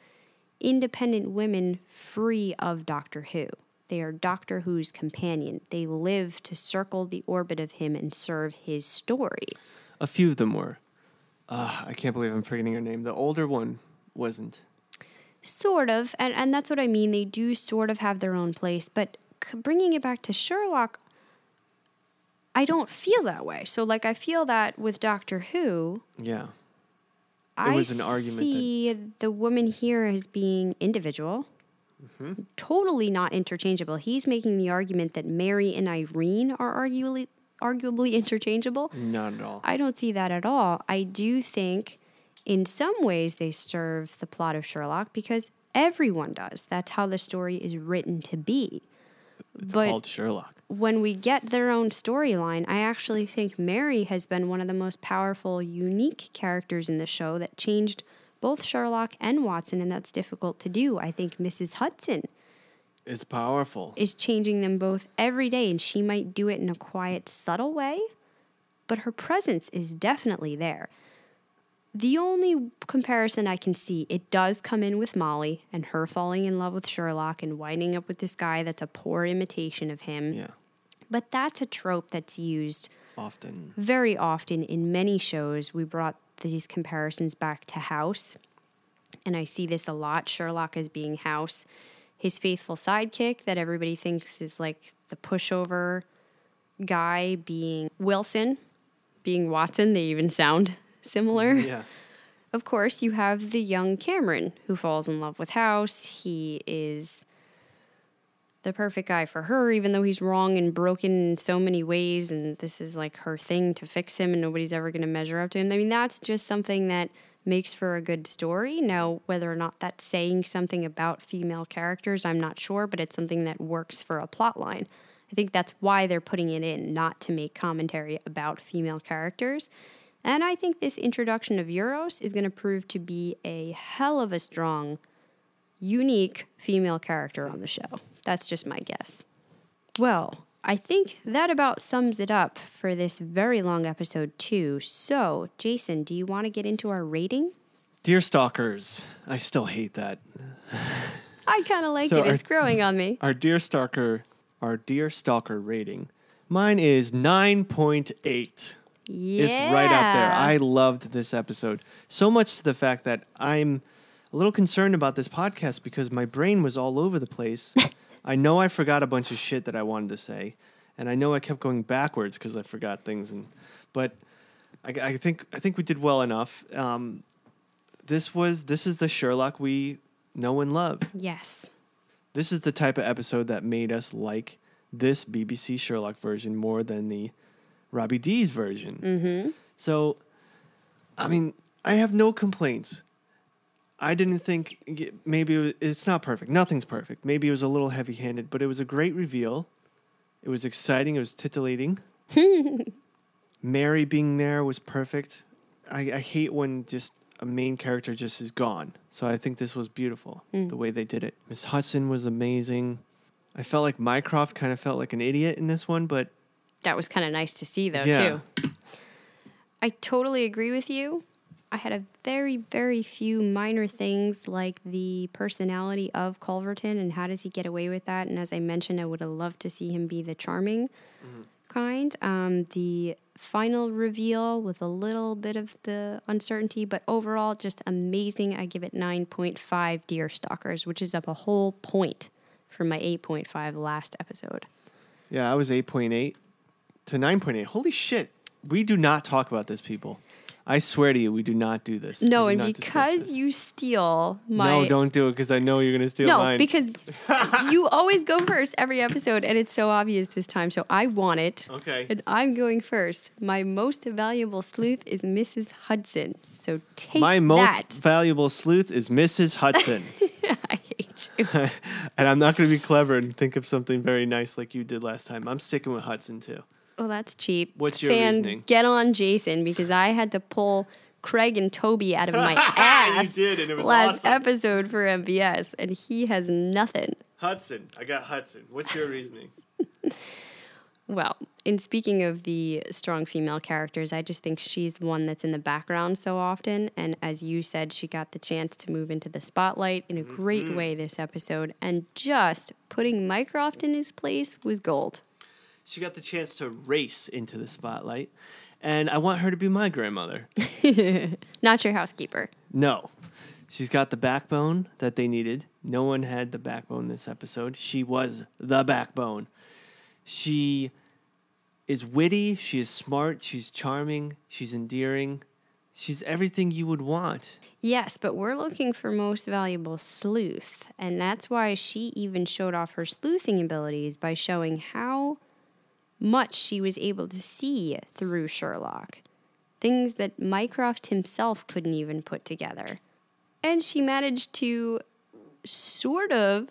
independent women free of Doctor Who. They are Doctor Who's companion. They live to circle the orbit of him and serve his story. A few of them were. Uh, I can't believe I'm forgetting her name. The older one wasn't. Sort of, and and that's what I mean. They do sort of have their own place, but c- bringing it back to Sherlock, I don't feel that way. So, like, I feel that with Doctor Who, Yeah. I was an argument that- see the woman here as being individual, Mm-hmm. totally not interchangeable. He's making the argument that Mary and Irene are arguably arguably interchangeable. Not at all. I don't see that at all. I do think in some ways they serve the plot of Sherlock because everyone does. That's how the story is written to be. it's but called Sherlock. When we get their own storyline, I actually think Mary has been one of the most powerful, unique characters in the show that changed both Sherlock and Watson, and that's difficult to do. I think Mrs. Hudson is powerful. is changing them both every day, and she might do it in a quiet, subtle way, but her presence is definitely there. The only comparison I can see, it does come in with Molly and her falling in love with Sherlock and winding up with this guy that's a poor imitation of him. Yeah. But that's a trope that's used Often. very often in many shows. We brought these comparisons back to House, and I see this a lot Sherlock as being House, his faithful sidekick that everybody thinks is like the pushover guy being Wilson, being Watson. They even sound similar. Mm, yeah. Of course, you have the young Cameron who falls in love with House. He is the perfect guy for her, even though he's wrong and broken in so many ways. And this is like her thing to fix him, and nobody's ever going to measure up to him. I mean, that's just something that makes for a good story. Now, whether or not that's saying something about female characters, I'm not sure, but it's something that works for a plot line. I think that's why they're putting it in, not to make commentary about female characters. And I think this introduction of Euros is going to prove to be a hell of a strong, unique female character on the show. That's just my guess. Well, I think that about sums it up for this very long episode, too. So, Jason, do you want to get into our rating? Dear Stalkers, I still hate that. I kind of like So it. our- It's growing on me. Our Dear Stalker, our Dear Stalker rating. Mine is 9.8. Yeah. It's right up there. I loved this episode. So much to the fact that I'm a little concerned about this podcast because my brain was all over the place. I know I forgot a bunch of shit that I wanted to say, and I know I kept going backwards because I forgot things. And but I, I think I think we did well enough. Um, this was this is the Sherlock we know and love. Yes. This is the type of episode that made us like this BBC Sherlock version more than the Robbie D's version. Mm-hmm. So, I mean, I have no complaints. I didn't think maybe it was, it's not perfect. Nothing's perfect. Maybe it was a little heavy handed, but it was a great reveal. It was exciting. It was titillating. Mary being there was perfect. I, I hate when just a main character just is gone. So I think this was beautiful Mm. the way they did it. Miss Hudson was amazing. I felt like Mycroft kind of felt like an idiot in this one, but That was kind of nice to see, though, Yeah. too. I totally agree with you. I had a very, very few minor things like the personality of Culverton and how does he get away with that. And as I mentioned, I would have loved to see him be the charming kind. Um, the final reveal with a little bit of the uncertainty, but overall, just amazing. I give it 9.5 Deer Stalkers, which is up a whole point from my 8.5 last episode. Yeah, I was 8.8 to 9.8. Holy shit. We do not talk about this, people. I swear to you, we do not do this. No, and because you steal my No, don't do it because I know you're going to steal no, mine. because you always go first every episode, and it's so obvious this time. So I want it. Okay. And I'm going first. My most valuable sleuth is Mrs. Hudson. So take My most valuable sleuth is Mrs. Hudson. I hate you. and I'm not going to be clever and think of something very nice like you did last time. I'm sticking with Hudson too. Well, that's cheap. What's your Fan, reasoning? Get on Jason because I had to pull Craig and Toby out of my You ass did, and it was last awesome. episode for MBS, and he has nothing. Hudson. I got Hudson. What's your reasoning? Well, in speaking of the strong female characters, I just think she's one that's in the background so often. And as you said, she got the chance to move into the spotlight in a great Mm-hmm. way this episode. And just putting Mycroft in his place was gold. She got the chance to race into the spotlight, and I want her to be my grandmother. Not your housekeeper. No. She's got the backbone that they needed. No one had the backbone this episode. She was the backbone. She is witty, she is smart, she's charming, she's endearing. She's everything you would want. Yes, but we're looking for most valuable sleuth. And that's why she even showed off her sleuthing abilities by showing how much she was able to see through Sherlock. Things that Mycroft himself couldn't even put together. And she managed to sort of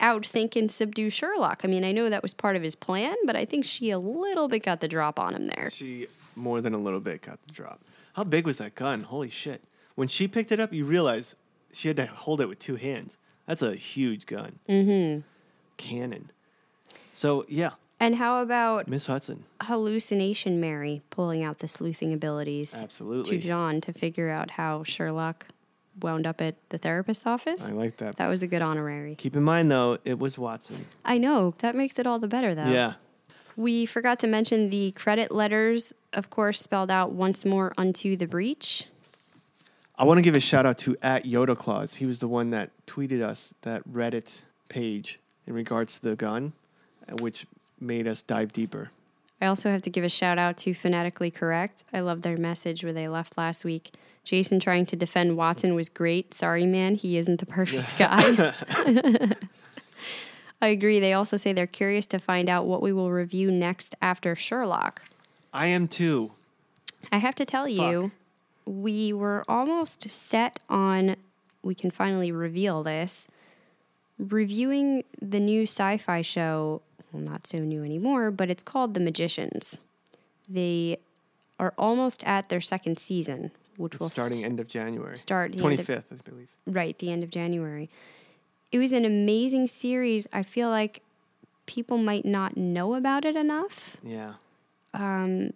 outthink and subdue Sherlock. I mean, I know that was part of his plan, but I think she a little bit got the drop on him there. She more than a little bit got the drop. How big was that gun? Holy shit. When she picked it up, you realize she had to hold it with two hands. That's a huge gun. Mm-hmm. Cannon. So, yeah, And how about Miss Hudson. hallucination Mary pulling out the sleuthing abilities Absolutely. to John to figure out how Sherlock wound up at the therapist's office. I like that. That was a good honorary. Keep in mind, though, it was Watson. I know. That makes it all the better, though. Yeah. We forgot to mention the credit letters, of course, spelled out once more unto the breach. I want to give a shout out to at Yoda Claus. He was the one that tweeted us that Reddit page in regards to the gun, which made us dive deeper. I also have to give a shout out to Phonetically Correct. I love their message where they left last week. Jason trying to defend Watson was great. Sorry, man, he isn't the perfect guy. I agree. They also say they're curious to find out what we will review next after Sherlock. I am too. I have to tell you, we were almost set on, we can finally reveal this, reviewing the new sci fi show, well, not so new anymore, but it's called The Magicians. They are almost at their second season, which will starting s- end of January. start of- fifth, I believe. right the end of January. It was an amazing series. I feel like people might not know about it enough. Yeah. Um,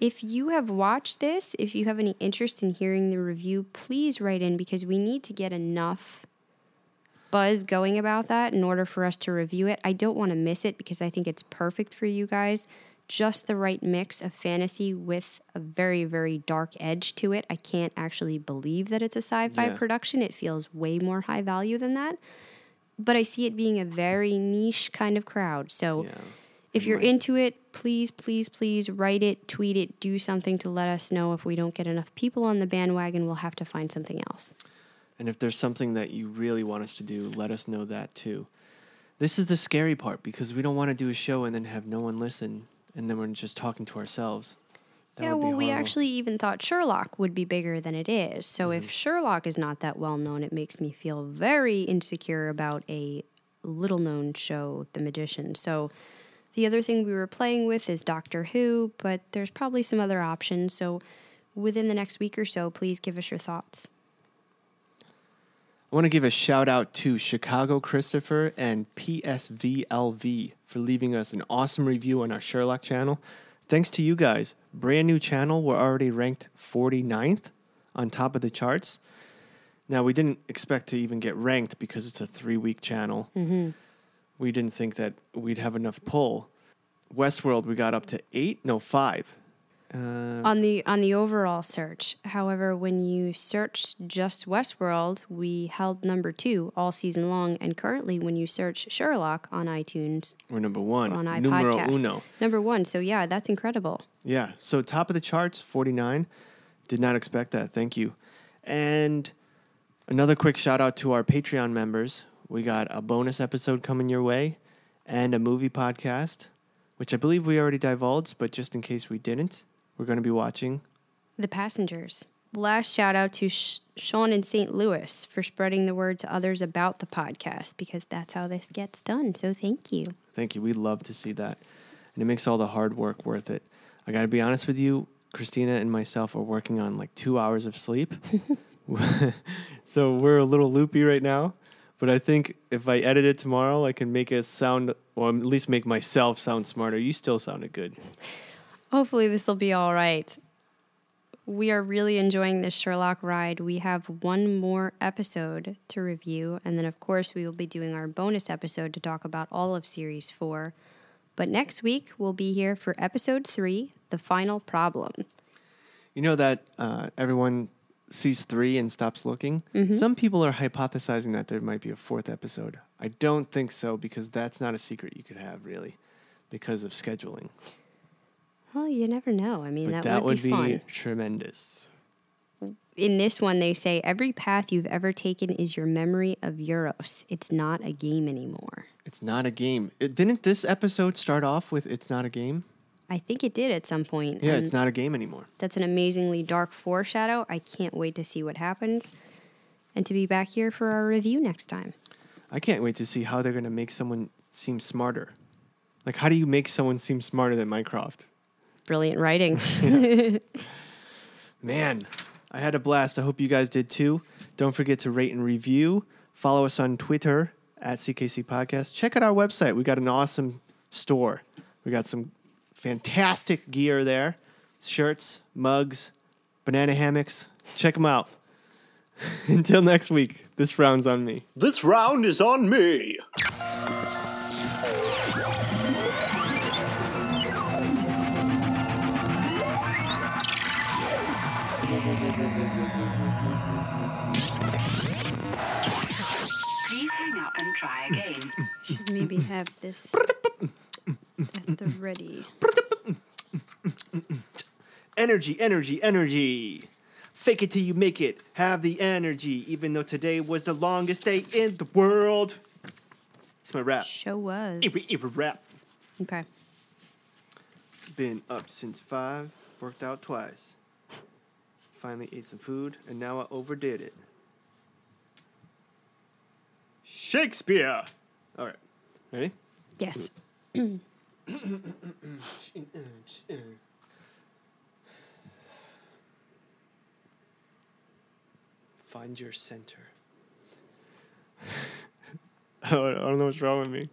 if you have watched this, if you have any interest in hearing the review, please write in because we need to get enough buzz going about that in order for us to review it. I don't want to miss it because I think it's perfect for you guys. Just the right mix of fantasy with a very, very dark edge to it. I can't actually believe that it's a Syfy Yeah. production. It feels way more high value than that. But I see it being a very niche kind of crowd. So Yeah. if you're into it, please, please, please write it, tweet it, do something to let us know. If we don't get enough people on the bandwagon, we'll have to find something else. And if there's something that you really want us to do, let us know that too. This is the scary part because we don't want to do a show and then have no one listen and then we're just talking to ourselves. That yeah, well, we actually even thought Sherlock would be bigger than it is. So Mm-hmm. if Sherlock is not that well known, it makes me feel very insecure about a little known show, The Magician. So the other thing we were playing with is Doctor Who, but there's probably some other options. So within the next week or so, please give us your thoughts. I want to give a shout out to Chicago Christopher and PSVLV for leaving us an awesome review on our Sherlock channel. Thanks to you guys. Brand new channel. We're already ranked 49th on top of the charts. Now, we didn't expect to even get ranked because it's a three week channel. Mm-hmm. We didn't think that we'd have enough pull. Westworld, we got up to eight, no, five. Uh, on the on the overall search. However, when you search just Westworld, we held number two all season long, and currently, when you search Sherlock on iTunes we're number one. on Numero iPodcast, uno. number one. So yeah, that's incredible. Yeah. So top of the charts, 49. Did not expect that. Thank you. And another quick shout out to our Patreon members. We got a bonus episode coming your way and a movie podcast, which I believe we already divulged, but just in case we didn't, we're going to be watching. The passengers. Last shout out to Sh- Sean in St. Louis for spreading the word to others about the podcast because that's how this gets done. So thank you. Thank you. We'd love to see that. And it makes all the hard work worth it. I got to be honest with you, Christina and myself are working on like two hours of sleep. so we're a little loopy right now. But I think if I edit it tomorrow, I can make it sound, or at least make myself sound smarter. You still sounded good. Hopefully, this will be all right. We are really enjoying this Sherlock ride. We have one more episode to review, and then, of course, we will be doing our bonus episode to talk about all of Series 4. But next week, we'll be here for episode 3 The Final Problem. You know that uh, everyone sees three and stops looking? Some people are hypothesizing that there might be a fourth episode. I don't think so because that's not a secret you could have, really, because of scheduling. Well, you never know. I mean, But that, would, be, fun. That would be tremendous. In this one, they say every path you've ever taken is your memory of Euros. It's not a game anymore. It's not a game. It, didn't this episode start off with "It's not a game"? I think it did at some point. Yeah, and it's not a game anymore. That's an amazingly dark foreshadow. I can't wait to see what happens and to be back here for our review next time. I can't wait to see how they're gonna make someone seem smarter. Like, how do you make someone seem smarter than Mycroft? Brilliant writing. Man, I had a blast. I hope you guys did too. Don't forget to rate and review. Follow us on Twitter at CKC Podcast. Check out our website. We got an awesome store. We got some fantastic gear there shirts, mugs, banana hammocks. Check them out. Until next week, this round's on me. This round is on me. And try again. Should maybe have this at the ready. Energy, energy, energy. Fake it till you make it. Have the energy, even though today was the longest day in the world. It's my rap. Show was. Every, every rap. Okay. Been up since five, worked out twice. Finally ate some food, and now I overdid it. Shakespeare! All right. Ready? Yes. Find your center. I don't I don't know what's wrong with me.